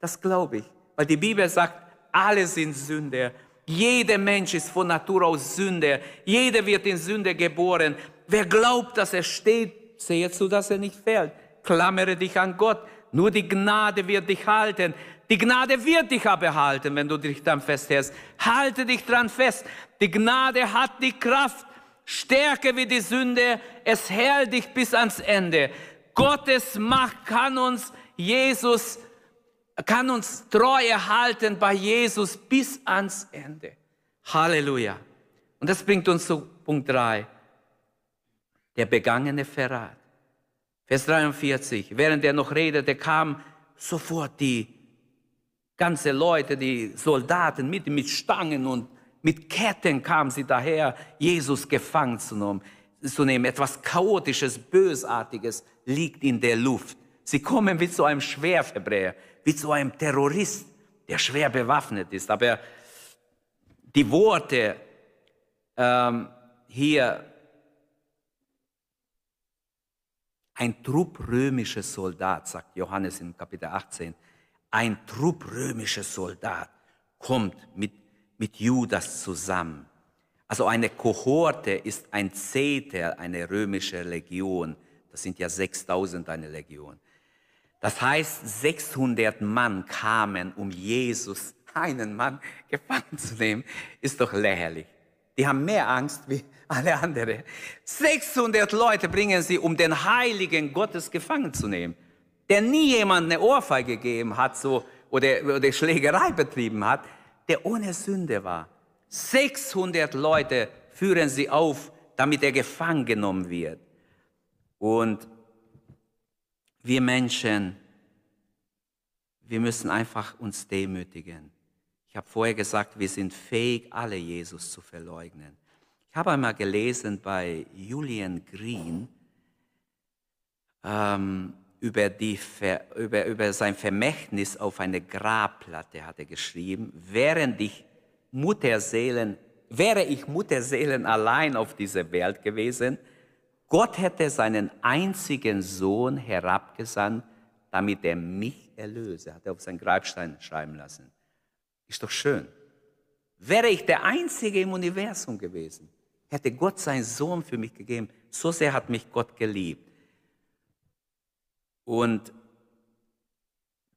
Das glaube ich, weil die Bibel sagt, alle sind Sünder. Jeder Mensch ist von Natur aus Sünder. Jeder wird in Sünde geboren. Wer glaubt, dass er steht, sehe zu, dass er nicht fällt. Klammere dich an Gott. Nur die Gnade wird dich halten. Die Gnade wird dich aber halten, wenn du dich dann festhältst. Halte dich dran fest. Die Gnade hat die Kraft, stärker wie die Sünde. Es hält dich bis ans Ende. Gottes Macht kann uns Jesus, kann uns treu erhalten bei Jesus bis ans Ende. Halleluja. Und das bringt uns zu Punkt 3. Der begangene Verrat. Vers 43. Während er noch redete, kamen sofort die ganze Leute, die Soldaten mit, mit Stangen und mit Ketten kamen sie daher, Jesus gefangen zu nehmen. Zu nehmen. Etwas Chaotisches, Bösartiges liegt in der Luft. Sie kommen wie zu einem Schwerverbrecher, wie zu einem Terrorist, der schwer bewaffnet ist. Aber die Worte ähm, hier Ein Trupp römischer Soldat, sagt Johannes in Kapitel 18, ein Trupp römischer Soldat kommt mit, mit Judas zusammen. Also eine Kohorte ist ein Zehntel einer römischen Legion. Das sind ja 6000 eine Legion. Das heißt, 600 Mann kamen, um Jesus, einen Mann, gefangen zu nehmen. Ist doch lächerlich. Die haben mehr Angst wie alle anderen. 600 Leute bringen sie, um den Heiligen Gottes gefangen zu nehmen, der nie jemand eine Ohrfeige gegeben hat so, oder, oder Schlägerei betrieben hat. Der ohne Sünde war. 600 Leute führen sie auf, damit er gefangen genommen wird. Und wir Menschen, wir müssen einfach uns demütigen. Ich habe vorher gesagt, wir sind fähig, alle Jesus zu verleugnen. Ich habe einmal gelesen bei Julian Green ähm, über, die, über, über sein Vermächtnis auf eine Grabplatte, hat er geschrieben, während ich Mutterseelen, wäre ich Mutterseelen allein auf dieser Welt gewesen, Gott hätte seinen einzigen Sohn herabgesandt, damit er mich erlöse, hat er auf seinen Grabstein schreiben lassen. Ist doch schön. Wäre ich der Einzige im Universum gewesen, hätte Gott seinen Sohn für mich gegeben. So sehr hat mich Gott geliebt. Und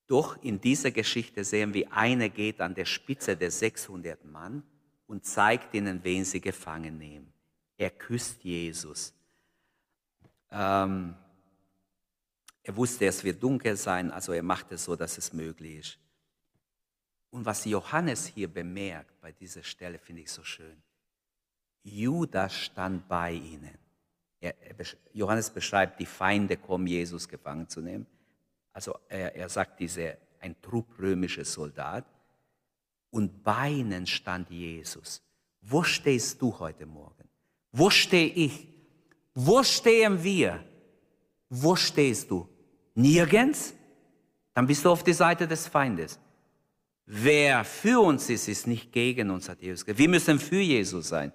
doch in dieser Geschichte sehen wir, einer geht an der Spitze der 600 Mann und zeigt ihnen, wen sie gefangen nehmen. Er küsst Jesus. Ähm, er wusste, es wird dunkel sein, also er macht es so, dass es möglich ist. Und was Johannes hier bemerkt bei dieser Stelle, finde ich so schön. Judas stand bei ihnen. Er, Johannes beschreibt, die Feinde kommen, Jesus gefangen zu nehmen. Also er, er sagt, diese, ein Trupp römischer Soldat. Und bei ihnen stand Jesus. Wo stehst du heute Morgen? Wo stehe ich? Wo stehen wir? Wo stehst du? Nirgends? Dann bist du auf der Seite des Feindes. Wer für uns ist, ist nicht gegen uns, hat Jesus gesagt. Wir müssen für Jesus sein.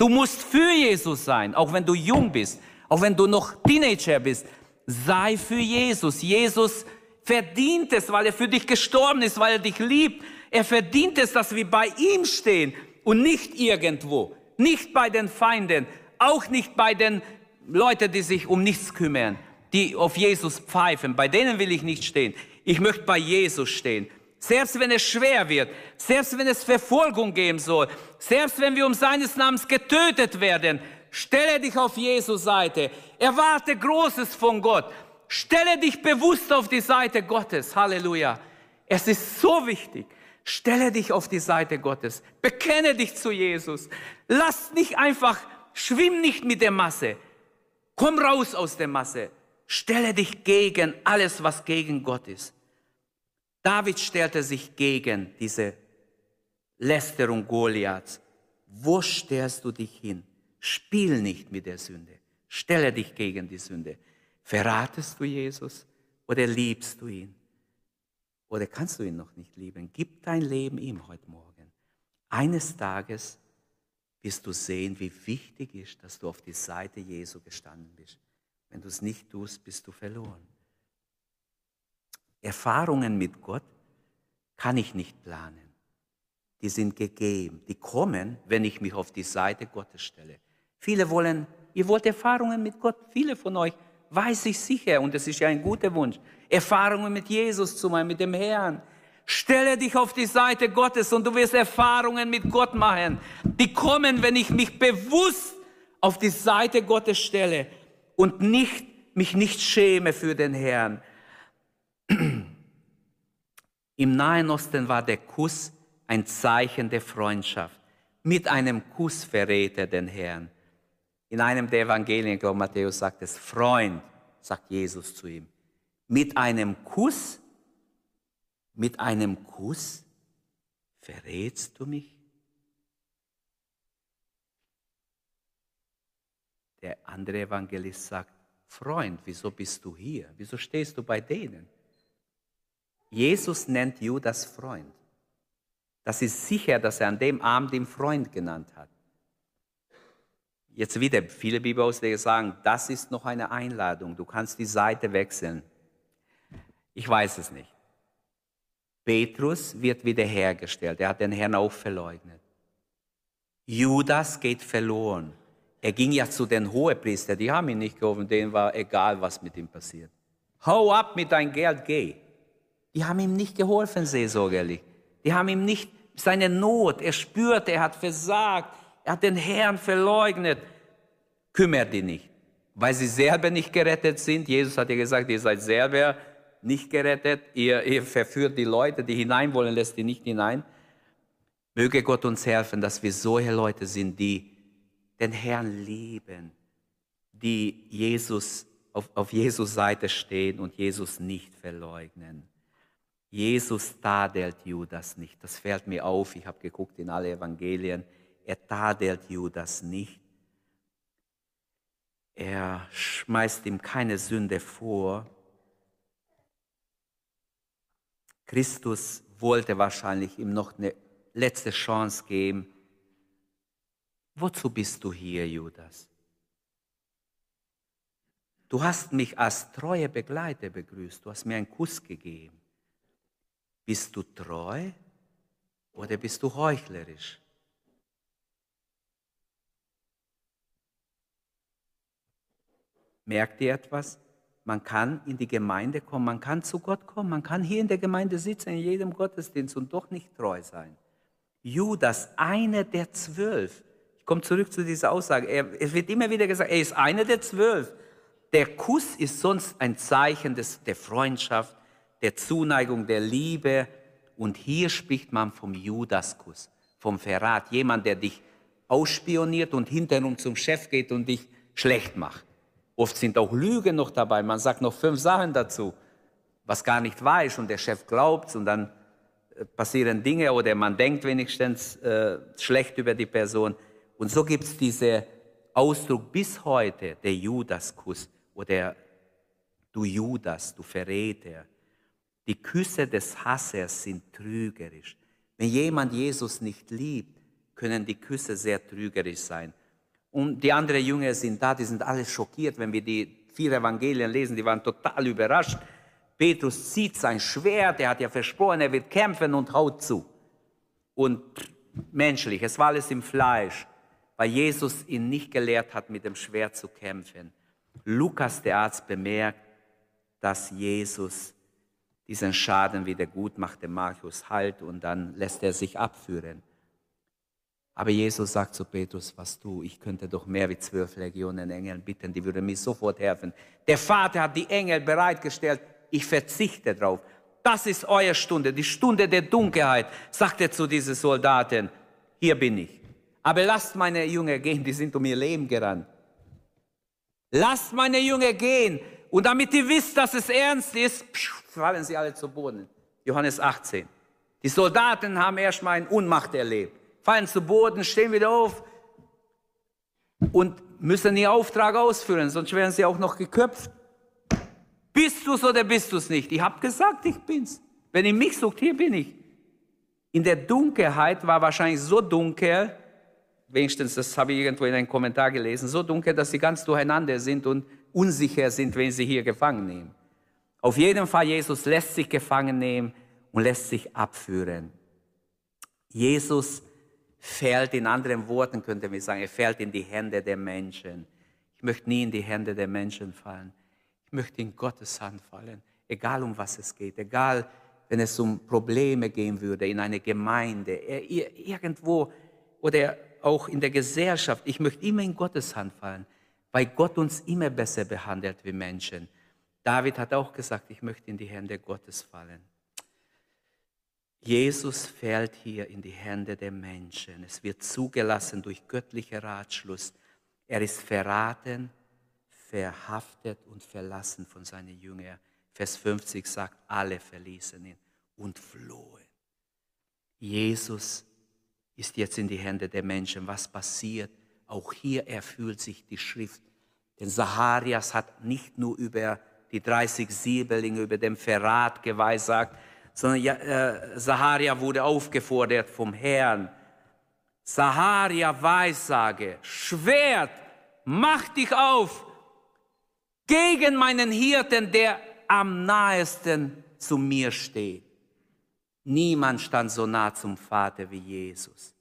Du musst für Jesus sein, auch wenn du jung bist, auch wenn du noch Teenager bist. Sei für Jesus. Jesus verdient es, weil er für dich gestorben ist, weil er dich liebt. Er verdient es, dass wir bei ihm stehen und nicht irgendwo, nicht bei den Feinden, auch nicht bei den Leute, die sich um nichts kümmern, die auf Jesus pfeifen, bei denen will ich nicht stehen. Ich möchte bei Jesus stehen. Selbst wenn es schwer wird, selbst wenn es Verfolgung geben soll, selbst wenn wir um seines Namens getötet werden, stelle dich auf Jesus Seite. Erwarte Großes von Gott. Stelle dich bewusst auf die Seite Gottes. Halleluja. Es ist so wichtig. Stelle dich auf die Seite Gottes. Bekenne dich zu Jesus. Lass nicht einfach, schwimm nicht mit der Masse. Komm raus aus der Masse. Stelle dich gegen alles, was gegen Gott ist. David stellte sich gegen diese Lästerung Goliaths. Wo stellst du dich hin? Spiel nicht mit der Sünde. Stelle dich gegen die Sünde. Verratest du Jesus oder liebst du ihn? Oder kannst du ihn noch nicht lieben? Gib dein Leben ihm heute Morgen. Eines Tages wirst du sehen, wie wichtig ist, dass du auf die Seite Jesu gestanden bist. Wenn du es nicht tust, bist du verloren. Erfahrungen mit Gott kann ich nicht planen. Die sind gegeben. Die kommen, wenn ich mich auf die Seite Gottes stelle. Viele wollen, ihr wollt Erfahrungen mit Gott. Viele von euch, weiß ich sicher, und das ist ja ein guter Wunsch, Erfahrungen mit Jesus zu machen, mit dem Herrn. Stelle dich auf die Seite Gottes und du wirst Erfahrungen mit Gott machen. Die kommen, wenn ich mich bewusst auf die Seite Gottes stelle und nicht, mich nicht schäme für den Herrn. Im Nahen Osten war der Kuss ein Zeichen der Freundschaft. Mit einem Kuss verrät er den Herrn. In einem der Evangelien, ich glaube Matthäus sagt es, Freund, sagt Jesus zu ihm. Mit einem Kuss, mit einem Kuss verrätst du mich? Der andere Evangelist sagt, Freund, wieso bist du hier? Wieso stehst du bei denen? Jesus nennt Judas Freund. Das ist sicher, dass er an dem Abend ihn Freund genannt hat. Jetzt wieder, viele Bibelausleger sagen, das ist noch eine Einladung, du kannst die Seite wechseln. Ich weiß es nicht. Petrus wird wiederhergestellt, er hat den Herrn auch verleugnet. Judas geht verloren. Er ging ja zu den Hohepriestern, die haben ihn nicht geholfen, denen war egal, was mit ihm passiert. Hau ab mit dein Geld, geh. Die haben ihm nicht geholfen, seelsorgerlich. Die haben ihm nicht seine Not, er spürte, er hat versagt, er hat den Herrn verleugnet. Kümmert dich nicht, weil sie selber nicht gerettet sind. Jesus hat ja gesagt, ihr seid selber nicht gerettet, ihr, ihr verführt die Leute, die hinein wollen, lässt die nicht hinein. Möge Gott uns helfen, dass wir solche Leute sind, die den Herrn lieben, die Jesus auf, auf Jesus Seite stehen und Jesus nicht verleugnen. Jesus tadelt Judas nicht. Das fällt mir auf. Ich habe geguckt in alle Evangelien. Er tadelt Judas nicht. Er schmeißt ihm keine Sünde vor. Christus wollte wahrscheinlich ihm noch eine letzte Chance geben. Wozu bist du hier, Judas? Du hast mich als treue Begleiter begrüßt, du hast mir einen Kuss gegeben. Bist du treu oder bist du heuchlerisch? Merkt ihr etwas? Man kann in die Gemeinde kommen, man kann zu Gott kommen, man kann hier in der Gemeinde sitzen, in jedem Gottesdienst und doch nicht treu sein. Judas, einer der zwölf, ich komme zurück zu dieser Aussage, er, es wird immer wieder gesagt, er ist einer der zwölf. Der Kuss ist sonst ein Zeichen des, der Freundschaft, der Zuneigung, der Liebe. Und hier spricht man vom Judaskuss, vom Verrat. Jemand, der dich ausspioniert und hinterherum zum Chef geht und dich schlecht macht. Oft sind auch Lügen noch dabei. Man sagt noch fünf Sachen dazu, was gar nicht weiß und der Chef glaubt und dann äh, passieren Dinge oder man denkt wenigstens äh, schlecht über die Person. Und so gibt es diesen Ausdruck bis heute, der Judaskuss oder du Judas, du Verräter. Die Küsse des Hassers sind trügerisch. Wenn jemand Jesus nicht liebt, können die Küsse sehr trügerisch sein. Und die anderen Jünger sind da, die sind alle schockiert, wenn wir die vier Evangelien lesen, die waren total überrascht. Petrus zieht sein Schwert, er hat ja versprochen, er wird kämpfen und haut zu. Und menschlich, es war alles im Fleisch, weil Jesus ihn nicht gelehrt hat, mit dem Schwert zu kämpfen. Lukas, der Arzt, bemerkt, dass Jesus diesen Schaden wieder gut macht, dem Markus halt und dann lässt er sich abführen. Aber Jesus sagt zu Petrus, was du, ich könnte doch mehr wie zwölf Legionen Engeln bitten, die würden mir sofort helfen. Der Vater hat die Engel bereitgestellt, ich verzichte drauf. Das ist eure Stunde, die Stunde der Dunkelheit, sagt er zu diesen Soldaten. Hier bin ich. Aber lasst meine Jünger gehen, die sind um ihr Leben gerannt. Lasst meine Jünger gehen. Und damit ihr wisst, dass es ernst ist, fallen sie alle zu Boden. Johannes 18. Die Soldaten haben erstmal in Unmacht erlebt, fallen zu Boden, stehen wieder auf und müssen ihren Auftrag ausführen, sonst werden sie auch noch geköpft. Bist du es oder bist du es nicht? Ich habe gesagt, ich bin's. Wenn ihr mich sucht, hier bin ich. In der Dunkelheit war wahrscheinlich so dunkel, wenigstens das habe ich irgendwo in einem Kommentar gelesen, so dunkel, dass sie ganz durcheinander sind und unsicher sind, wenn sie hier gefangen nehmen. Auf jeden Fall, Jesus lässt sich gefangen nehmen und lässt sich abführen. Jesus fällt, in anderen Worten könnte man sagen, er fällt in die Hände der Menschen. Ich möchte nie in die Hände der Menschen fallen. Ich möchte in Gottes Hand fallen, egal um was es geht, egal wenn es um Probleme gehen würde in einer Gemeinde, irgendwo oder auch in der Gesellschaft. Ich möchte immer in Gottes Hand fallen, weil Gott uns immer besser behandelt wie Menschen. David hat auch gesagt, ich möchte in die Hände Gottes fallen. Jesus fällt hier in die Hände der Menschen. Es wird zugelassen durch göttlichen Ratschluss. Er ist verraten, verhaftet und verlassen von seinen Jüngern. Vers 50 sagt, alle verließen ihn und flohen. Jesus ist jetzt in die Hände der Menschen. Was passiert? Auch hier erfüllt sich die Schrift. Denn Zacharias hat nicht nur über die 30 Siebelinge, über den Verrat geweissagt, sondern äh, wurde aufgefordert vom Herrn. Zacharia Weissage, Schwert, mach dich auf gegen meinen Hirten, der am nahesten zu mir steht. Niemand stand so nah zum Vater wie Jesus.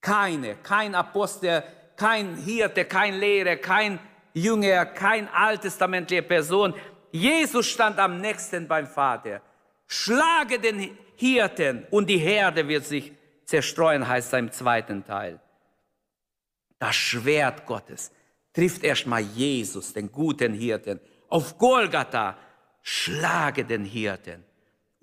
Keine, kein Apostel, kein Hirte, kein Lehrer, kein Jünger, kein alttestamentliche Person. Jesus stand am nächsten beim Vater. Schlage den Hirten und die Herde wird sich zerstreuen, heißt es im zweiten Teil. Das Schwert Gottes trifft erstmal Jesus, den guten Hirten. Auf Golgatha schlage den Hirten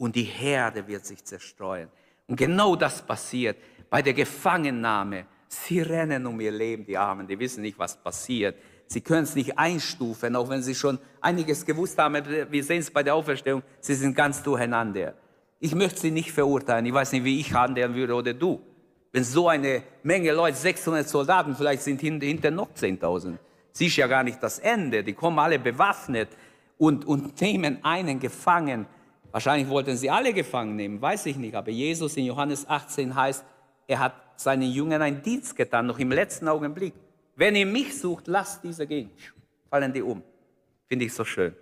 und die Herde wird sich zerstreuen. Und genau das passiert. bei der Gefangennahme. Sie rennen um ihr Leben, die Armen, die wissen nicht, was passiert. Sie können es nicht einstufen, auch wenn sie schon einiges gewusst haben. Wir sehen es bei der Auferstehung, sie sind ganz durcheinander. Ich möchte sie nicht verurteilen. Ich weiß nicht, wie ich handeln würde oder du. Wenn so eine Menge Leute, 600 Soldaten, vielleicht sind hinter noch 10.000. Siehst ja gar nicht das Ende. Die kommen alle bewaffnet und, und nehmen einen gefangen. Wahrscheinlich wollten sie alle gefangen nehmen, weiß ich nicht. Aber Jesus in Johannes 18 heißt, er hat seinen Jüngern einen Dienst getan, noch im letzten Augenblick. Wenn ihr mich sucht, lasst diese gehen. Fallen die um. Finde ich so schön.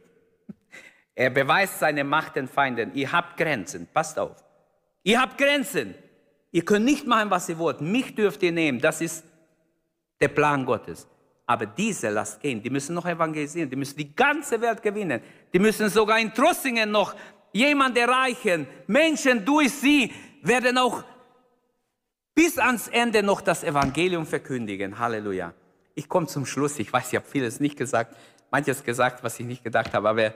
Er beweist seine Macht den Feinden. Ihr habt Grenzen. Passt auf. Ihr habt Grenzen. Ihr könnt nicht machen, was ihr wollt. Mich dürft ihr nehmen. Das ist der Plan Gottes. Aber diese lasst gehen. Die müssen noch evangelisieren. Die müssen die ganze Welt gewinnen. Die müssen sogar in Trossingen noch jemand erreichen. Menschen durch sie werden auch bis ans Ende noch das Evangelium verkündigen. Halleluja. Ich komme zum Schluss. Ich weiß, ich habe vieles nicht gesagt, manches gesagt, was ich nicht gedacht habe, aber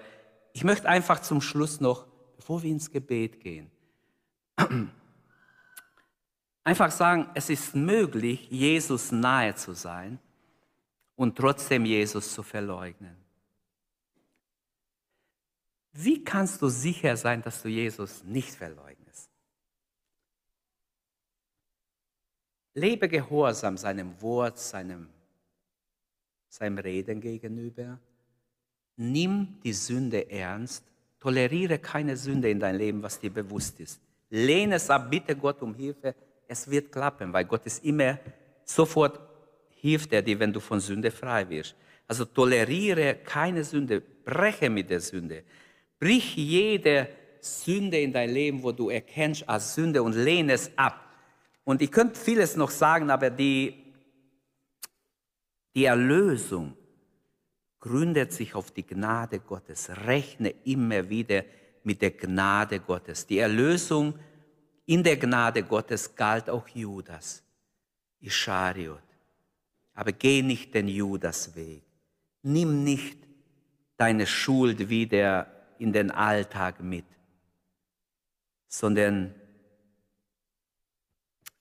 ich möchte einfach zum Schluss noch, bevor wir ins Gebet gehen, einfach sagen, es ist möglich, Jesus nahe zu sein und trotzdem Jesus zu verleugnen. Wie kannst du sicher sein, dass du Jesus nicht verleugnest? Lebe gehorsam seinem Wort, seinem, seinem Reden gegenüber. Nimm die Sünde ernst. Toleriere keine Sünde in dein Leben, was dir bewusst ist. Lehne es ab, bitte Gott um Hilfe. Es wird klappen, weil Gott ist immer sofort hilft er dir, wenn du von Sünde frei wirst. Also toleriere keine Sünde, breche mit der Sünde. Brich jede Sünde in dein Leben, wo du erkennst als Sünde und lehne es ab. Und ich könnte vieles noch sagen, aber die, die Erlösung gründet sich auf die Gnade Gottes. Rechne immer wieder mit der Gnade Gottes. Die Erlösung in der Gnade Gottes galt auch Judas, Ischariot. Aber geh nicht den Judas-Weg. Nimm nicht deine Schuld wieder in den Alltag mit, sondern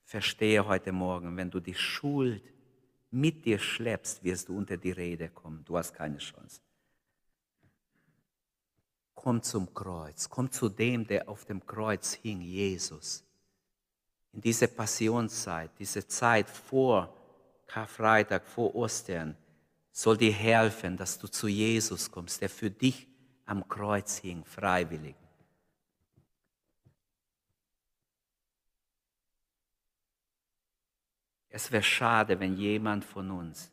verstehe heute Morgen, wenn du die Schuld mit dir schleppst, wirst du unter die Rede kommen. Du hast keine Chance. Komm zum Kreuz, komm zu dem, der auf dem Kreuz hing, Jesus. In diese Passionszeit, diese Zeit vor Karfreitag, vor Ostern, soll dir helfen, dass du zu Jesus kommst, der für dich am Kreuz hing, freiwillig. Es wäre schade, wenn jemand von uns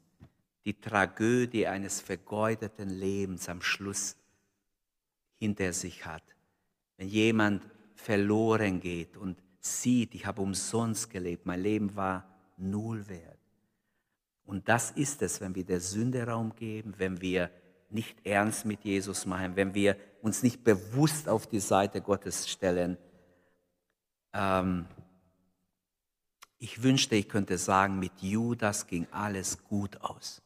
die Tragödie eines vergeudeten Lebens am Schluss hinter sich hat. Wenn jemand verloren geht und sieht, ich habe umsonst gelebt, mein Leben war null wert. Und das ist es, wenn wir der Sünde Raum geben, wenn wir nicht ernst mit Jesus machen, wenn wir uns nicht bewusst auf die Seite Gottes stellen. Ähm, ich wünschte, ich könnte sagen, mit Judas ging alles gut aus.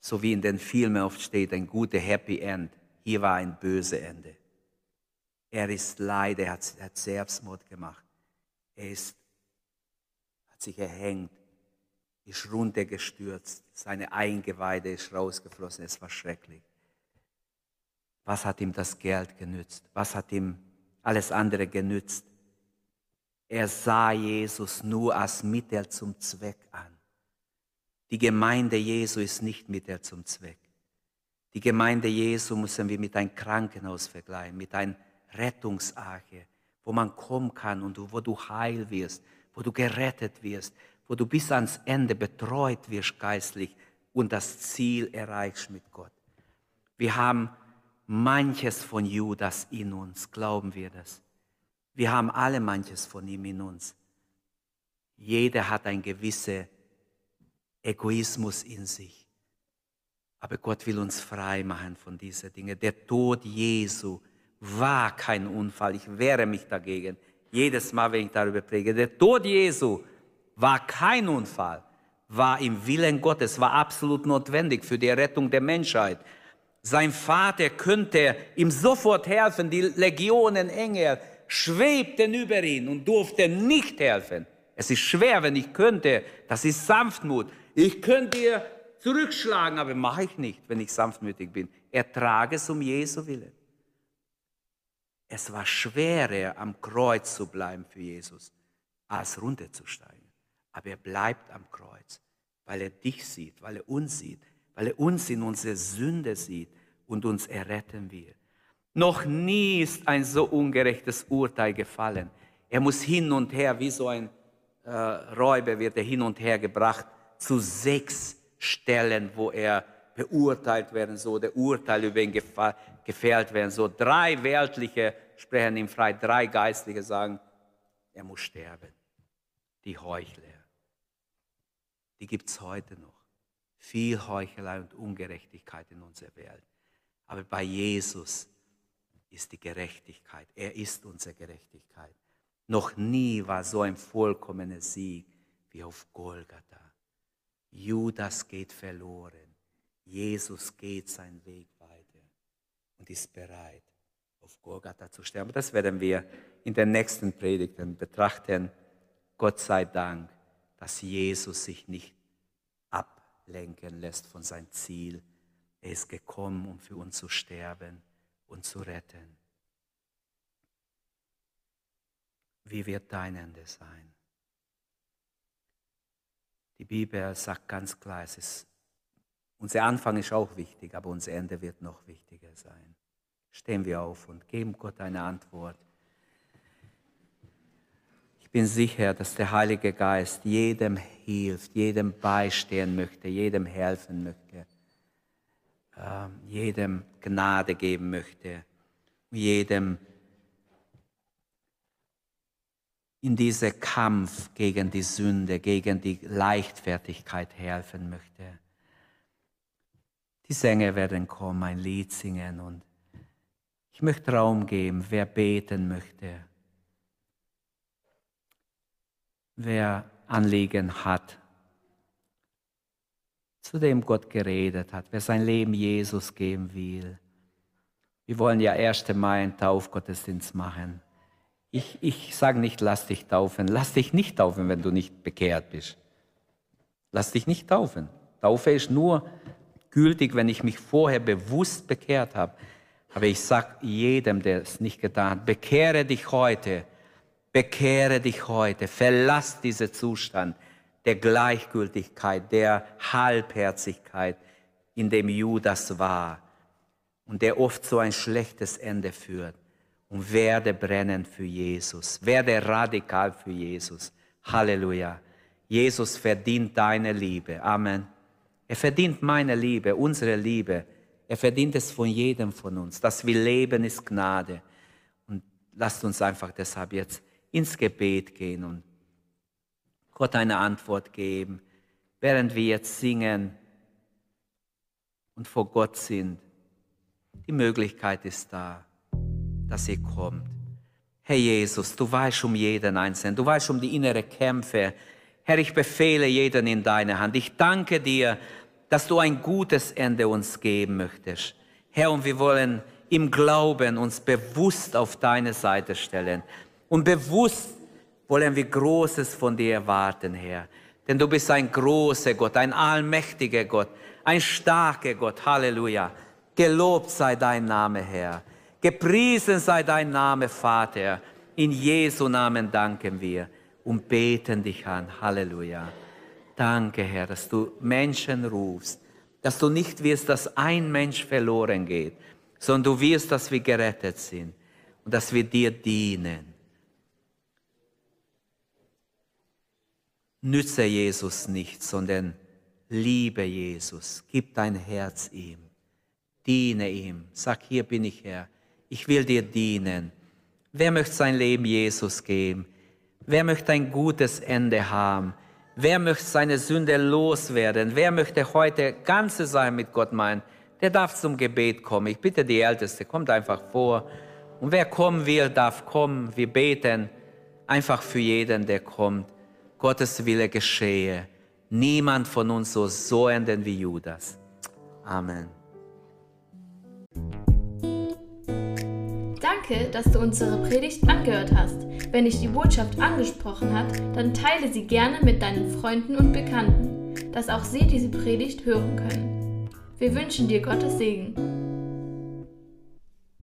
So wie in den Filmen oft steht, ein guter Happy End. Hier war ein böses Ende. Er ist leider, er hat, hat Selbstmord gemacht. Er ist, hat sich erhängt ist runtergestürzt, seine Eingeweide ist rausgeflossen, es war schrecklich. Was hat ihm das Geld genützt? Was hat ihm alles andere genützt? Er sah Jesus nur als Mittel zum Zweck an. Die Gemeinde Jesu ist nicht Mittel zum Zweck. Die Gemeinde Jesu müssen wir mit einem Krankenhaus vergleichen, mit einer Rettungsarche, wo man kommen kann und wo du heil wirst, wo du gerettet wirst, wo du bis ans Ende betreut wirst geistlich und das Ziel erreichst mit Gott. Wir haben manches von Judas in uns, glauben wir das. Wir haben alle manches von ihm in uns. Jeder hat ein gewisser Egoismus in sich. Aber Gott will uns frei machen von diesen Dingen. Der Tod Jesu war kein Unfall. Ich wehre mich dagegen. Jedes Mal, wenn ich darüber präge. Der Tod Jesu war kein Unfall, war im Willen Gottes, war absolut notwendig für die Rettung der Menschheit. Sein Vater könnte ihm sofort helfen, die Legionen Engel schwebten über ihn und durften nicht helfen. Es ist schwer, wenn ich könnte. Das ist Sanftmut. Ich könnte dir zurückschlagen, aber mache ich nicht, wenn ich sanftmütig bin. Ertrage es um Jesu Willen. Es war schwerer, am Kreuz zu bleiben für Jesus, als runterzusteigen. Aber er bleibt am Kreuz, weil er dich sieht, weil er uns sieht, weil er uns in unsere Sünde sieht und uns erretten will. Noch nie ist ein so ungerechtes Urteil gefallen. Er muss hin und her, wie so ein äh, Räuber wird er hin und her gebracht zu sechs Stellen, wo er beurteilt werden soll, der Urteil über ihn gefällt werden soll. Drei weltliche sprechen ihm frei, drei geistliche sagen, er muss sterben. Die Heuchler, die gibt es heute noch. Viel Heuchelei und Ungerechtigkeit in unserer Welt. Aber bei Jesus ist die Gerechtigkeit. Er ist unsere Gerechtigkeit. Noch nie war so ein vollkommener Sieg wie auf Golgatha. Judas geht verloren. Jesus geht seinen Weg weiter und ist bereit, auf Golgatha zu sterben. Das werden wir in den nächsten Predigten betrachten. Gott sei Dank, dass Jesus sich nicht ablenken lässt von seinem Ziel. Er ist gekommen, um für uns zu sterben und zu retten. Wie wird dein Ende sein? Die Bibel sagt ganz klar, es ist, unser Anfang ist auch wichtig, aber unser Ende wird noch wichtiger sein. Stehen wir auf und geben Gott eine Antwort. Ich bin sicher, dass der Heilige Geist jedem hilft, jedem beistehen möchte, jedem helfen möchte, äh, jedem Gnade geben möchte, jedem in diesem Kampf gegen die Sünde, gegen die Leichtfertigkeit helfen möchte. Die Sänger werden kommen, ein Lied singen und ich möchte Raum geben, wer beten möchte, wer Anliegen hat, zu dem Gott geredet hat, wer sein Leben Jesus geben will. Wir wollen ja 1. Mai einen Taufgottesdienst machen. Ich, ich sage nicht, lass dich taufen. Lass dich nicht taufen, wenn du nicht bekehrt bist. Lass dich nicht taufen. Taufe ist nur gültig, wenn ich mich vorher bewusst bekehrt habe. Aber ich sage jedem, der es nicht getan hat, bekehre dich heute. Bekehre dich heute. Verlass diesen Zustand der Gleichgültigkeit, der Halbherzigkeit, in dem Judas war und der oft so ein schlechtes Ende führt und werde brennend für Jesus. Werde radikal für Jesus. Halleluja. Jesus verdient deine Liebe. Amen. Er verdient meine Liebe, unsere Liebe. Er verdient es von jedem von uns. Dass wir leben, ist Gnade. Und lasst uns einfach deshalb jetzt ins Gebet gehen und Gott eine Antwort geben, während wir jetzt singen und vor Gott sind. Die Möglichkeit ist da dass ihr kommt. Herr Jesus, du weißt um jeden Einzelnen, du weißt um die innere Kämpfe. Herr, ich befehle jeden in deine Hand. Ich danke dir, dass du ein gutes Ende uns geben möchtest. Herr, und wir wollen im Glauben uns bewusst auf deine Seite stellen. Und bewusst wollen wir Großes von dir erwarten, Herr. Denn du bist ein großer Gott, ein allmächtiger Gott, ein starker Gott. Halleluja. Gelobt sei dein Name, Herr. Gepriesen sei dein Name, Vater. In Jesu Namen danken wir und beten dich an. Halleluja. Danke, Herr, dass du Menschen rufst, dass du nicht wirst, dass ein Mensch verloren geht, sondern du wirst, dass wir gerettet sind und dass wir dir dienen. Nütze Jesus nicht, sondern liebe Jesus. Gib dein Herz ihm. Diene ihm. Sag, hier bin ich Herr ich will dir dienen. Wer möchte sein Leben Jesus geben? Wer möchte ein gutes Ende haben? Wer möchte seine Sünde loswerden? Wer möchte heute ganze sein mit Gott meinen? Der darf zum Gebet kommen. Ich bitte die Älteste, kommt einfach vor. Und wer kommen will, darf kommen. Wir beten einfach für jeden, der kommt. Gottes Wille geschehe. Niemand von uns so so enden wie Judas. Amen. Danke, dass du unsere Predigt angehört hast. Wenn dich die Botschaft angesprochen hat, dann teile sie gerne mit deinen Freunden und Bekannten, dass auch sie diese Predigt hören können. Wir wünschen dir Gottes Segen.